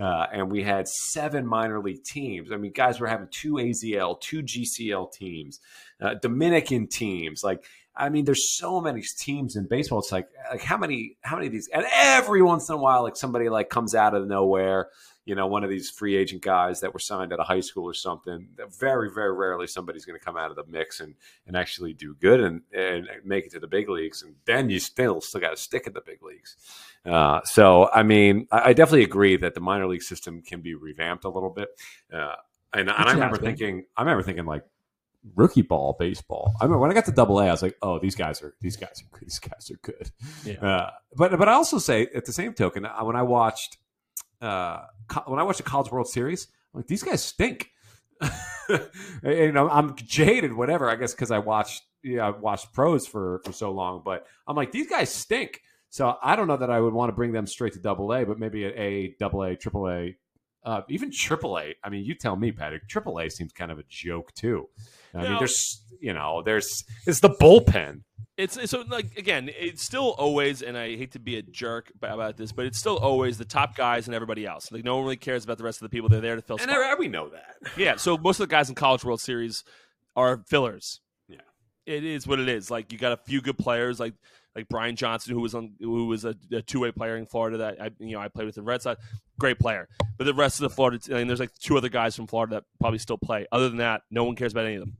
Uh, and we had seven minor league teams. I mean, guys were having two AZL, two GCL teams, uh, Dominican teams. Like, I mean, there's so many teams in baseball. It's like, like how many, how many of these? And every once in a while, like somebody like comes out of nowhere you know, one of these free agent guys that were signed at a high school or something. Very, very rarely somebody's going to come out of the mix and, and actually do good and, and make it to the big leagues. And then you still still got to stick in the big leagues. Uh, so, I mean, I, I, definitely agree that the minor league system can be revamped a little bit. Uh, and, and I remember thinking, I remember thinking like rookie ball baseball. I remember when I got to double A, I was like, oh, these guys are these guys are these guys are good. Yeah. Uh, but but I also say at the same token, uh, when I watched uh, when I watched the College World Series, I'm like these guys stink. you know, I'm jaded, whatever. I guess because I watched, yeah, I watched pros for for so long. But I'm like, these guys stink. So I don't know that I would want to bring them straight to Double A, but maybe a A, Double A, Triple A, uh, even Triple A. I mean, you tell me, Patrick. Triple A seems kind of a joke too. I mean, there's you know, there's it's the bullpen. It's so like again, it's still always, and I hate to be a jerk about this, but it's still always the top guys and everybody else. Like no one really cares about the rest of the people. They're there to fill. And spots. we know that. Yeah. So most of the guys in College World Series are fillers. Yeah. It is what it is. Like you got a few good players, like like Brian Johnson, who was on, who was a, a two way player in Florida that I you know I played with the Red Sox, great player. But the rest of the Florida, I mean, there's like two other guys from Florida that probably still play. Other than that, no one cares about any of them.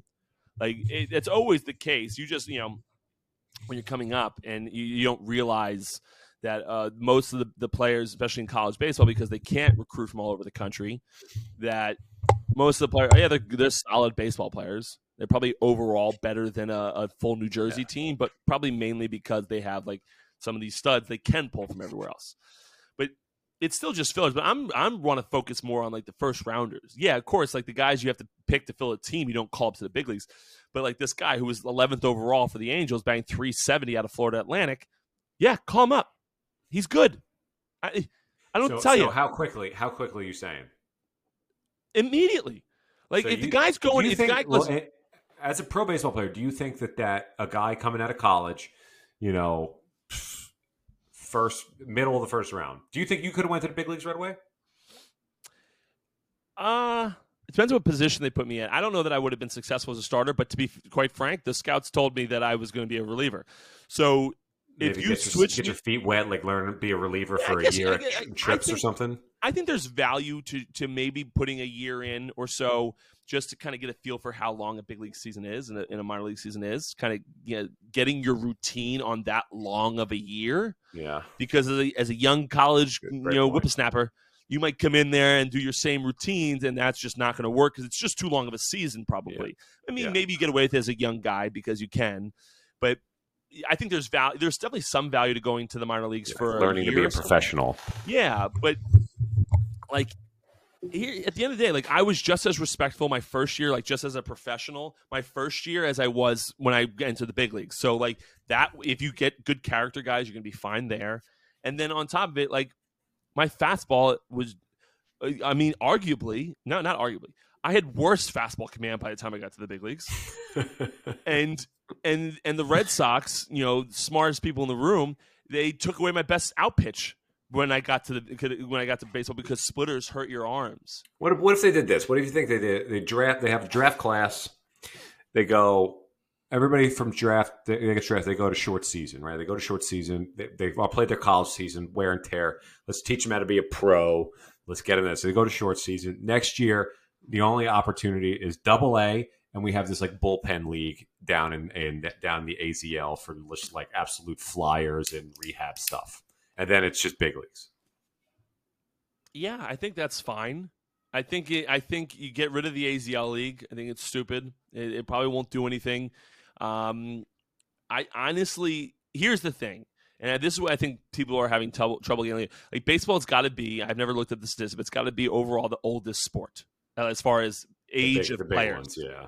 Like it, it's always the case. You just you know when you're coming up and you, you don't realize that uh, most of the, the players, especially in college baseball, because they can't recruit from all over the country, that most of the players, yeah, they're, they're solid baseball players. They're probably overall better than a, a full New Jersey yeah. team, but probably mainly because they have like some of these studs they can pull from everywhere else. But it's still just fillers. But I'm I'm want to focus more on like the first rounders. Yeah, of course, like the guys you have to pick to fill a team, you don't call up to the big leagues. But like this guy who was 11th overall for the Angels, banged 370 out of Florida Atlantic. Yeah, call him up. He's good. I I don't so, tell so you how quickly. How quickly are you saying? Immediately. Like so if you, the guy's going, if think, the guy goes, well, eh, as a pro baseball player, do you think that that a guy coming out of college, you know, first middle of the first round, do you think you could have went to the big leagues right away? Uh it depends what position they put me in. I don't know that I would have been successful as a starter, but to be quite frank, the scouts told me that I was going to be a reliever. So Maybe if you get switch, your, get your feet wet, like learn to be a reliever for guess, a year I, I, trips think, or something. I think there's value to to maybe putting a year in or so just to kind of get a feel for how long a big league season is and a, and a minor league season is. Kind of you know, getting your routine on that long of a year. Yeah, because as a, as a young college Good, you know point. whippersnapper you might come in there and do your same routines, and that's just not going to work because it's just too long of a season, probably. Yeah. I mean, yeah. maybe you get away with it as a young guy because you can, but I think there's value. There's definitely some value to going to the minor leagues yeah, for learning to be a professional. Yeah, but like here at the end of the day, like I was just as respectful my first year, like just as a professional, my first year as I was when I entered the big leagues. So like that, if you get good character guys, you're gonna be fine there. And then on top of it, like my fastball was, I mean, arguably, no, not arguably, I had worse fastball command by the time I got to the big leagues, and and and the Red Sox, you know, smartest people in the room, they took away my best out pitch when I got to the when I got to baseball because splitters hurt your arms. What if, what if they did this? What if you think they did? They draft. They have a draft class. They go everybody from draft they, they get drafted. They go to short season, right? They go to short season. They, they've all played their college season, wear and tear. Let's teach them how to be a pro. Let's get them there. So they go to short season next year. The only opportunity is Double A, and we have this like bullpen league down in, in down the AZL for like absolute flyers and rehab stuff, and then it's just big leagues. Yeah, I think that's fine. I think it, I think you get rid of the AZL league. I think it's stupid. It, it probably won't do anything. Um, I honestly, here's the thing, and this is what I think people are having trouble trouble getting. Like baseball's got to be. I've never looked at the statistics, but it's got to be overall the oldest sport uh, as far as age big, of players. Ones, yeah,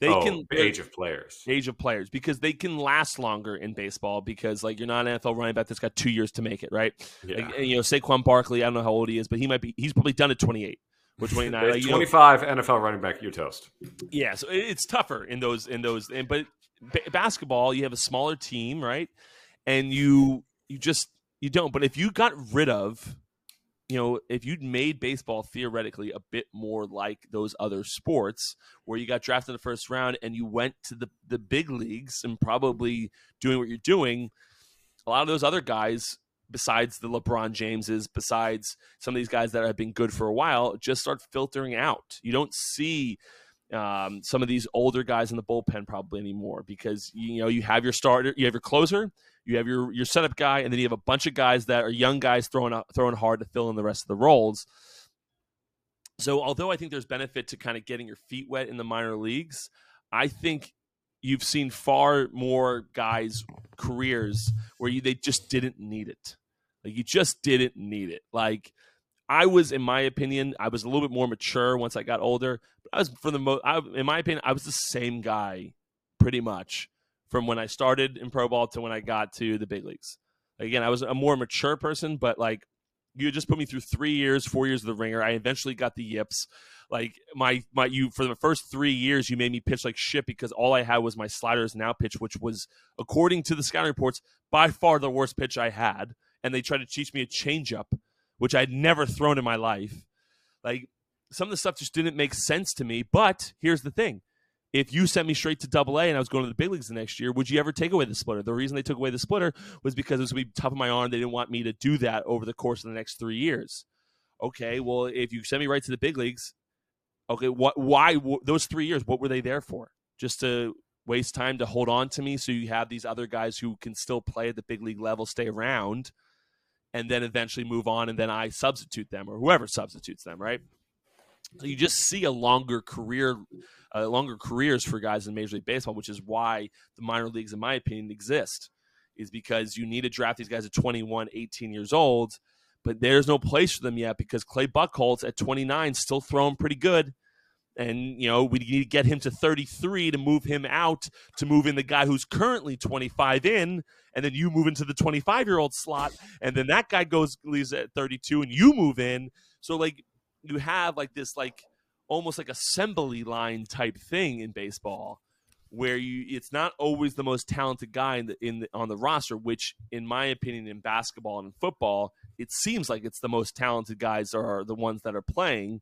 they oh, can age of players, age of players because they can last longer in baseball because like you're not an NFL running back that's got two years to make it, right? Yeah. Like, and, you know, Saquon Barkley. I don't know how old he is, but he might be. He's probably done at 28 or 29. like, you know- 25 NFL running back, you're toast. yeah, so it- it's tougher in those in those. And, but ba- basketball, you have a smaller team, right? And you you just you don't. But if you got rid of, you know, if you'd made baseball theoretically a bit more like those other sports, where you got drafted in the first round and you went to the the big leagues and probably doing what you're doing, a lot of those other guys. Besides the LeBron Jameses, besides some of these guys that have been good for a while, just start filtering out. You don't see um, some of these older guys in the bullpen probably anymore because you know you have your starter, you have your closer, you have your your setup guy, and then you have a bunch of guys that are young guys throwing out, throwing hard to fill in the rest of the roles. So although I think there's benefit to kind of getting your feet wet in the minor leagues, I think you've seen far more guys careers where you, they just didn't need it. Like you just didn't need it. Like I was, in my opinion, I was a little bit more mature once I got older. But I was, for the most, in my opinion, I was the same guy, pretty much, from when I started in pro ball to when I got to the big leagues. Again, I was a more mature person, but like you just put me through three years, four years of the ringer. I eventually got the yips. Like my my you for the first three years, you made me pitch like shit because all I had was my sliders now pitch, which was according to the scouting reports by far the worst pitch I had. And they tried to teach me a changeup which I'd never thrown in my life. Like some of the stuff just didn't make sense to me. But here's the thing. If you sent me straight to double A and I was going to the big leagues the next year, would you ever take away the splitter? The reason they took away the splitter was because it was going to be tough on my arm. They didn't want me to do that over the course of the next three years. Okay, well, if you send me right to the big leagues, okay, what? Why those three years? What were they there for? Just to waste time to hold on to me, so you have these other guys who can still play at the big league level stay around and then eventually move on and then I substitute them or whoever substitutes them, right? You just see a longer career, uh, longer careers for guys in Major League Baseball, which is why the minor leagues, in my opinion, exist, is because you need to draft these guys at 21, 18 years old, but there's no place for them yet because Clay Buchholz at 29 still throwing pretty good. And you know we need to get him to 33 to move him out to move in the guy who's currently 25 in and then you move into the 25 year old slot and then that guy goes leaves at 32 and you move in. So like you have like this like almost like assembly line type thing in baseball where you it's not always the most talented guy in the, in the, on the roster which in my opinion in basketball and in football it seems like it's the most talented guys are the ones that are playing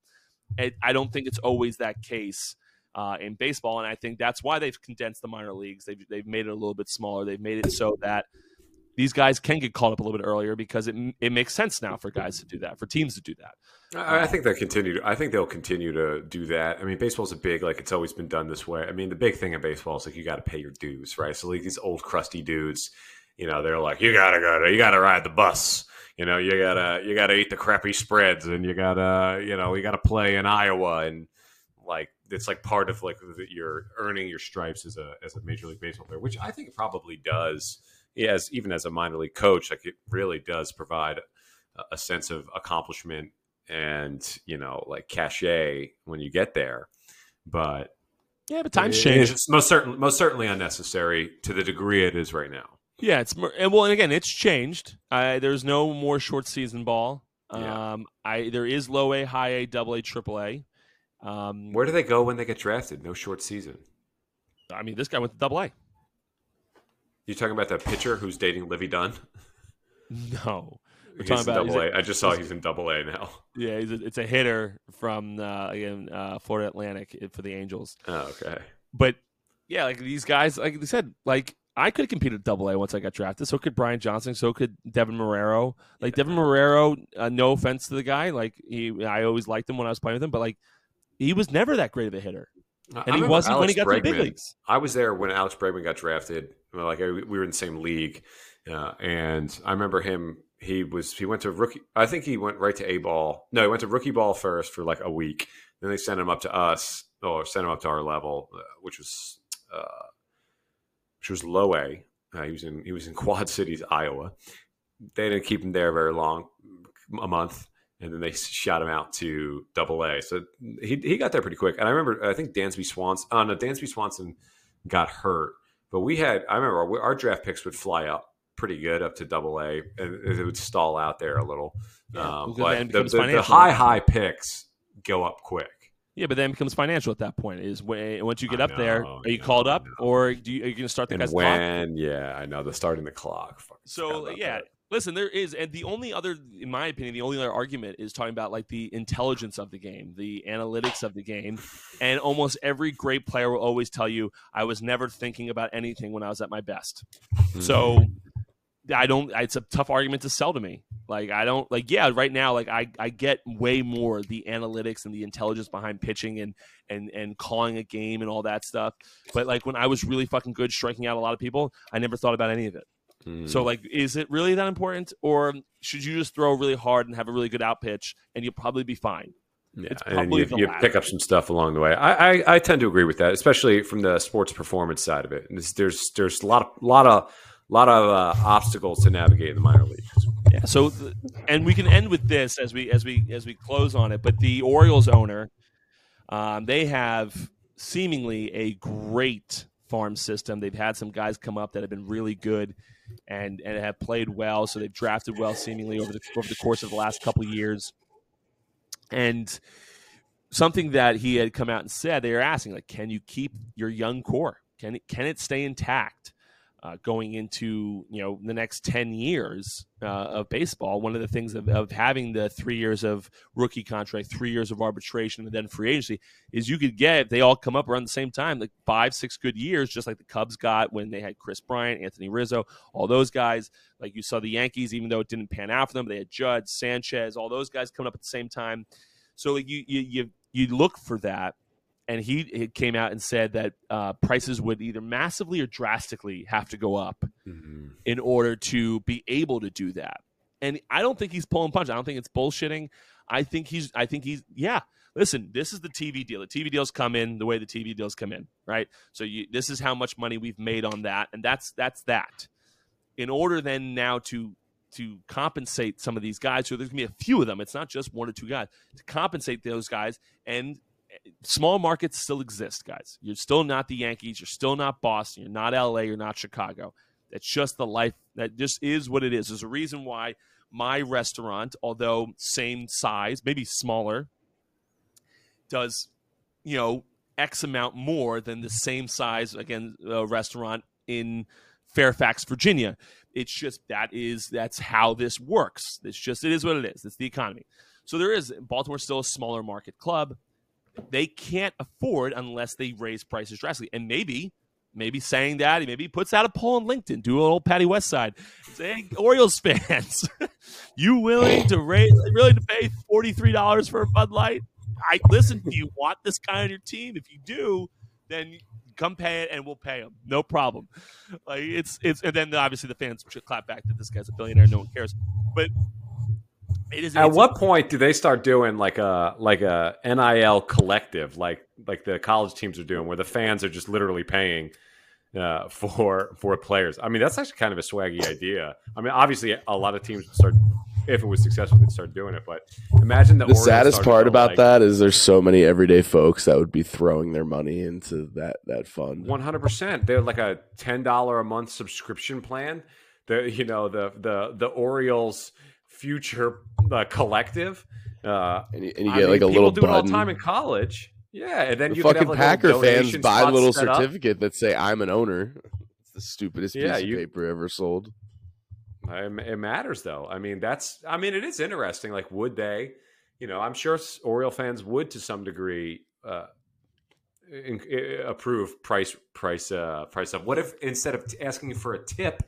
I don't think it's always that case uh, in baseball, and I think that's why they've condensed the minor leagues. They've they've made it a little bit smaller. They've made it so that these guys can get called up a little bit earlier because it it makes sense now for guys to do that, for teams to do that. I, I um, think they continue. I think they'll continue to do that. I mean, baseball's a big like it's always been done this way. I mean, the big thing in baseball is like you got to pay your dues, right? So like these old crusty dudes, you know, they're like, you gotta go, to, you gotta ride the bus you know you gotta you gotta eat the crappy spreads and you gotta you know you gotta play in iowa and like it's like part of like you're earning your stripes as a as a major league baseball player which i think probably does as even as a minor league coach like it really does provide a, a sense of accomplishment and you know like cachet when you get there but yeah but times change it's most certainly most certainly unnecessary to the degree it is right now yeah, it's and well, and again, it's changed. Uh, there's no more short season ball. Yeah. Um, I there is low A, high A, double A, triple A. Um, Where do they go when they get drafted? No short season. I mean, this guy went to double A. You talking about that pitcher who's dating Livvy Dunne? No, we're He's about double A. I just saw he's in double A now. yeah, he's a, it's a hitter from uh, again uh, Florida Atlantic for the Angels. Oh, okay. But yeah, like these guys, like they said, like I could have competed at Double A once I got drafted. So could Brian Johnson. So could Deven Marrero. Like Deven Marrero. Uh, no offense to the guy. Like he, I always liked him when I was playing with him, but like he was never that great of a hitter, and he wasn't Alex when he got Bregman, to the big leagues. I was there when Alex Bregman got drafted. Like we were in the same league, uh, and I remember him. He was he went to rookie. I think he went right to A ball. No, he went to rookie ball first for like a week. Then they sent him up to us, or sent him up to our level, uh, which was. Uh, which was low A. Uh, he was in he was in Quad Cities, Iowa. They didn't keep him there very long, a month, and then they shot him out to Double A. So he he got there pretty quick. And I remember I think Dansby Swanson. Oh no, Dansby Swanson got hurt, but we had I remember our, our draft picks would fly up pretty good up to Double A, and it would stall out there a little. Yeah, um, but the, the, the high high picks go up quick. Yeah, but then it becomes financial at that point. Is when once you get I up know, there, are you called up, or do you, are you going to start the and guy's when, clock? Yeah, I know the starting the clock. So yeah, that. Listen, there is, and the only other, in my opinion, the only other argument is talking about like the intelligence of the game, the analytics of the game, and almost every great player will always tell you, "I was never thinking about anything when I was at my best." Mm-hmm. So I don't. It's a tough argument to sell to me. Like I don't like. Yeah, right now, like I I get way more the analytics and the intelligence behind pitching and and and calling a game and all that stuff. But like when I was really fucking good, striking out a lot of people, I never thought about any of it. Mm. So like, is it really that important, or should you just throw really hard and have a really good out pitch and you'll probably be fine? Yeah, and you, you pick up some stuff along the way. I, I, I tend to agree with that, especially from the sports performance side of it. There's there's a lot of lot of lot of uh, obstacles to navigate in the minor leagues. Yeah. So, and we can end with this as we as we as we close on it. But the Orioles owner, um, they have seemingly a great farm system. They've had some guys come up that have been really good and and have played well. So they've drafted well, seemingly over the over the course of the last couple years. And something that he had come out and said, they are asking, like, can you keep your young core? Can it can it stay intact? Uh, going into you know the next 10 years uh, of baseball one of the things of, of, having the three years of rookie contract three years of arbitration and then free agency is you could get they all come up around the same time like five six good years just like the cubs got when they had kris bryant anthony rizzo all those guys. Like you saw the yankees even though it didn't pan out for them they had judge sanchez all those guys coming up at the same time. So like you you you, you look for that and he, came out and said that uh, prices would either massively or drastically have to go up mm-hmm. in order to be able to do that. And I don't think he's pulling punch. I don't think it's bullshitting. I think he's. I think he's. Yeah. Listen, this is the TV deal. The TV deals come in the way the TV deals come in, right? So you, this is how much money we've made on that, and that's that's that. In order then now to to compensate some of these guys, so there's gonna be a few of them. It's not just one or two guys to compensate those guys and small markets still exist, guys. You're still not the Yankees. You're still not Boston. You're not LA. You're not Chicago. That's just the life. That just is what it is. There's a reason why my restaurant, although same size, maybe smaller, does you know X amount more than the same size again uh, restaurant in Fairfax, Virginia. It's just that is that's how this works. It's just it is what it is. It's the economy. So there is Baltimore's still a smaller market club they can't afford unless they raise prices drastically. And maybe, maybe saying that, he maybe puts out a poll on LinkedIn, do a little Patty Westside, saying, Orioles fans, you willing to raise, willing to pay $43 for a Bud Light? I listen, do you want this guy on your team? If you do, then come pay it and we'll pay him. No problem. Like it's it's and then obviously the fans should clap back that this guy's a billionaire, no one cares. But it is. At what point do they start doing like a like a NIL collective, like like the college teams are doing, where the fans are just literally paying uh, for for players? I mean, that's actually kind of a swaggy idea. I mean, obviously, a lot of teams start if it was successful, they'd start doing it. But imagine the, the saddest part about like, that is there's so many everyday folks that would be throwing their money into that that fund. One hundred percent. They're like a ten dollar a month subscription plan. The you know the the the Orioles future uh, collective. Uh, and you, and you get mean, like a little do it all the time in college. Yeah, and then the you fucking have, like, Packer fans buy a little certificate that say I'm an owner. It's the stupidest yeah, piece you, of paper ever sold. It matters though. I mean, that's. I mean, it is interesting. Like, would they? You know, I'm sure Oriole fans would to some degree. Uh, in, approve price price uh, price up. What if instead of asking for a tip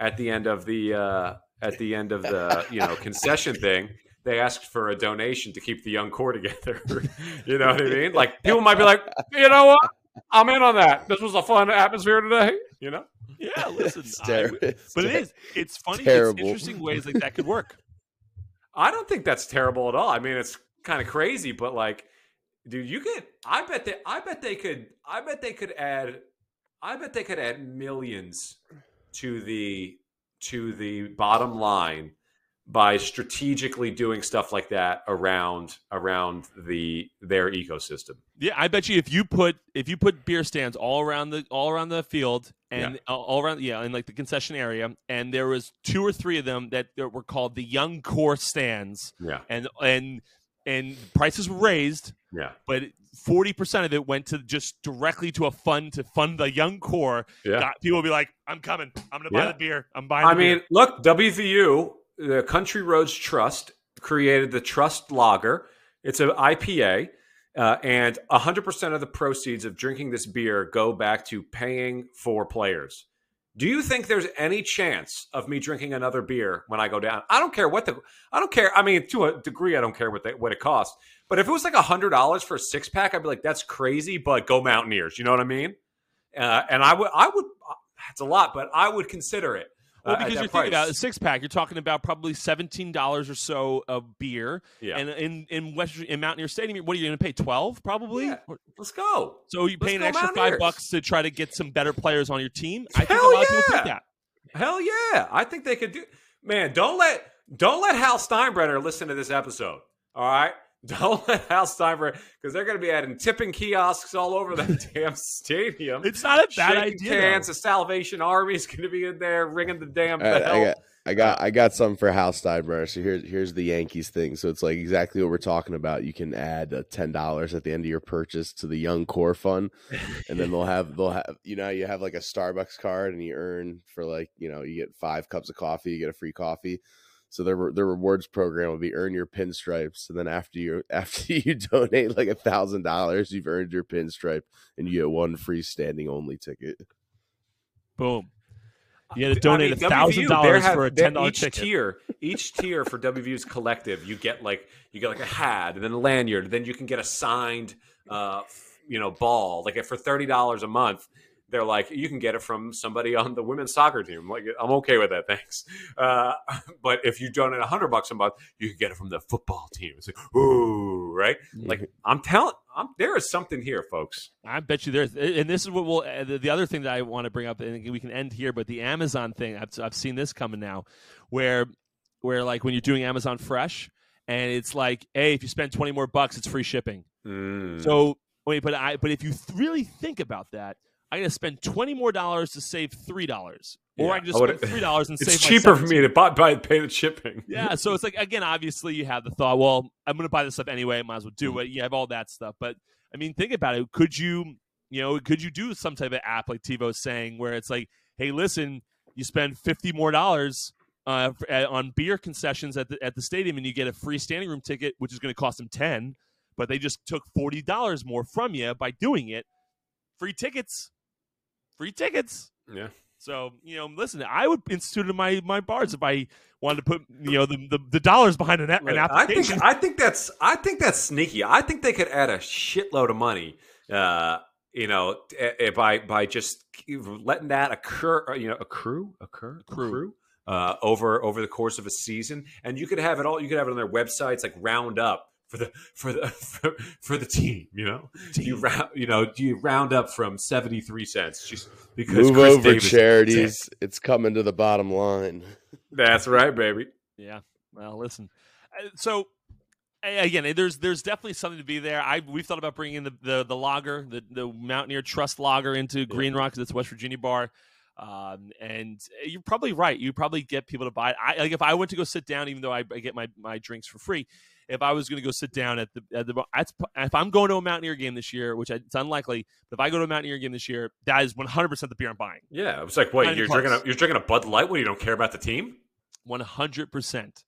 at the end of the uh, at the end of the you know concession thing, they asked for a donation to keep the young core together. you know what I mean? Like people might be like, you know what? I'm in on that. This was a fun atmosphere today. You know? Yeah, listen, I, but it is. It's funny. Terrible. It's interesting ways like that could work. I don't think that's terrible at all. I mean, it's kind of crazy, but like, dude, you could. I bet they. I bet they could. I bet they could add. I bet they could add millions to the to the bottom line by strategically doing stuff like that around around the their ecosystem. Yeah, I bet you if you put if you put beer stands all around the all around the field and yeah. all around yeah in like the concession area and there was two or three of them that were called the young core stands. Yeah. And and and prices were raised. Yeah. But 40% of it went to just directly to a fund to fund the young core. Yeah. Got, people will be like, I'm coming. I'm going to buy yeah. the beer. I'm buying I mean, look, WVU the Country Roads Trust created the Trust Lager. It's an IPA, uh, and 100% of the proceeds of drinking this beer go back to paying for players. Do you think there's any chance of me drinking another beer when I go down? I don't care what the I don't care. I mean, to a degree, I don't care what what it costs. But if it was like a hundred dollars for a six pack, I'd be like, that's crazy. But go Mountaineers. You know what I mean? Uh, and I would I would. It's a lot, but I would consider it. Well, uh, because you're price. thinking about a six pack, you're talking about probably seventeen dollars or so of beer. Yeah. And in in West in Mountaineer Stadium, what are you going to pay? Twelve, probably. Yeah. Let's go. So you pay an extra five bucks to try to get some better players on your team. I Hell think a lot yeah. of people that. Hell yeah! I think they could do. Man, don't let don't let Hal Steinbrenner listen to this episode. All right, don't let Hal Steinbrenner because they're going to be adding tipping kiosks all over that damn stadium. It's not a bad idea. Cans, the Salvation Army is going to be in there ringing the damn bell. I, got, I got, I got some for Hal Steinbrenner. So here's here's the Yankees thing. So it's like exactly what we're talking about. You can add uh, ten dollars at the end of your purchase to the Young Core Fund, and then they'll have they'll have you know you have like a Starbucks card and you earn for like you know you get five cups of coffee, you get a free coffee so their their rewards program will be earn your pinstripes, and then after you after you donate like a thousand dollars, you've earned your pinstripe, and you get one free standing only ticket. Boom. You had to donate a thousand dollars for a ten dollar ticket. Tier, each tier for WVU's collective, you get like you get like a hat and then a lanyard. Then you can get a signed, uh, you know, ball. Like for thirty dollars a month, they're like, you can get it from somebody on the women's soccer team. I'm like, I'm okay with that, thanks. Uh, but if you donate a hundred bucks a month, you can get it from the football team. It's like, ooh, right? Mm-hmm. Like I'm telling, I'm, there is something here, folks. I bet you there's, and this is what we'll. Uh, the, the other thing that I want to bring up, and we can end here, but the Amazon thing, I've, I've seen this coming now, where, where like when you're doing Amazon Fresh, and it's like, hey, if you spend twenty more bucks, it's free shipping. Mm. So wait, but I, but if you th- really think about that I got to spend twenty more dollars to save three dollars, or yeah. I can just spend three dollars and it's save. It's cheaper for me to buy, buy pay the shipping. yeah, so it's like again, obviously you have the thought, well, I'm going to buy this stuff anyway. Might as well do mm. it. You have all that stuff, but I mean, think about it. Could you, you know, could you do some type of app like TiVo's saying, where it's like, hey, listen, you spend fifty more dollars uh, on beer concessions at the at the stadium, and you get a free standing room ticket, which is going to cost them ten, but they just took forty dollars more from you by doing it. Free tickets free tickets. Yeah. So you know, listen, I would institute in my my bars if I wanted to put you know the the, the dollars behind an, an application. I think I think that's I think that's sneaky. I think they could add a shitload of money. Uh, you know, by by just letting that occur. Uh, you know, accrue, occur, accrue. accrue uh, over over the course of a season, and you could have it all. You could have it on their websites, like round up for the for the for, for the team. You know, team. you round you know you round up from seventy three cents just because move Chris over Davis charities. It's coming to the bottom line. That's right, baby. Yeah. Well, listen. Uh, so again, there's there's definitely something to be there. I we've thought about bringing the the, the lager, the the Mountaineer Trust lager into Green Rock because it's West Virginia bar. Um, and you're probably right. You probably get people to buy it. I like if I went to go sit down, even though I, I get my my drinks for free if I was going to go sit down at the, at the if I'm going to a Mountaineer game this year, which it's unlikely, but if I go to a Mountaineer game this year, that is 100 percent the beer I'm buying. Yeah, it's like wait, you're drinking a, you're drinking a Bud Light when you don't care about the team. 100 percent.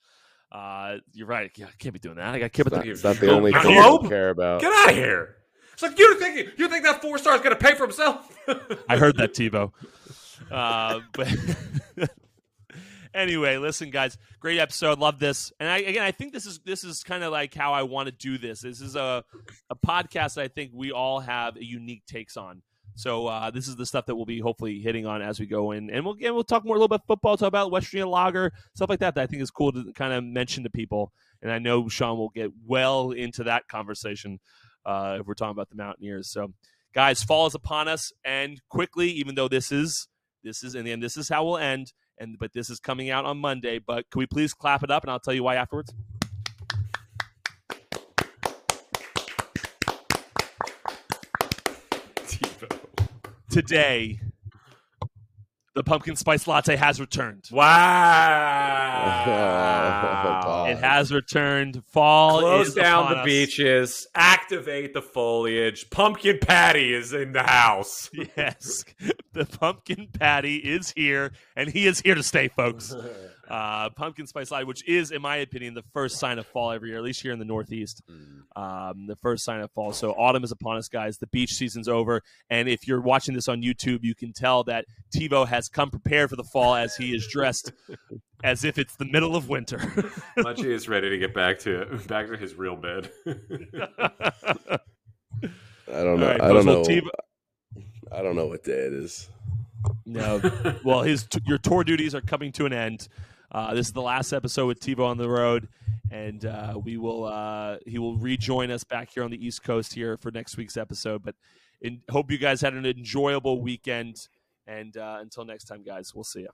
Uh, you're right. Yeah, I can't be doing that. I got to care about the. It's not the only thing I care about. Get out of here. It's like you think you think that four star is going to pay for himself? I heard that, TiVo. Uh, but anyway, listen, guys, great episode. Love this, and I, again, I think this is this is kind of like how I want to do this. This is a a podcast that I think we all have unique takes on. So uh, this is the stuff that we'll be hopefully hitting on as we go in, and we'll and we'll talk more a little bit football, talk about West Virginia Lager, stuff like that. That I think is cool to kind of mention to people. And I know Sean will get well into that conversation uh, if we're talking about the Mountaineers. So, guys, fall is upon us, and quickly, even though this is this is in the end, this is how we'll end. And but this is coming out on Monday. But can we please clap it up, and I'll tell you why afterwards. Today, the pumpkin spice latte has returned. Wow. Oh, it has returned. Fall Close is down upon the us. beaches. Activate the foliage. Pumpkin patty is in the house. Yes, the pumpkin patty is here, and he is here to stay, folks. Uh, pumpkin spice latte, which is, in my opinion, the first sign of fall every year, at least here in the Northeast. Um, the first sign of fall. So autumn is upon us, guys. The beach season's over, and if you're watching this on YouTube, you can tell that TiVo has come prepared for the fall as he is dressed as if it's the middle of winter. Munchie is ready to get back to back to his real bed. I don't know. All right, I don't know. TiVo- I don't know what day it is. No. Well, his your tour duties are coming to an end. Uh, this is the last episode with TiVo on the road, and uh, we will uh, he will rejoin us back here on the East Coast here for next week's episode. But in, hope you guys had an enjoyable weekend, and uh, until next time, guys, we'll see you.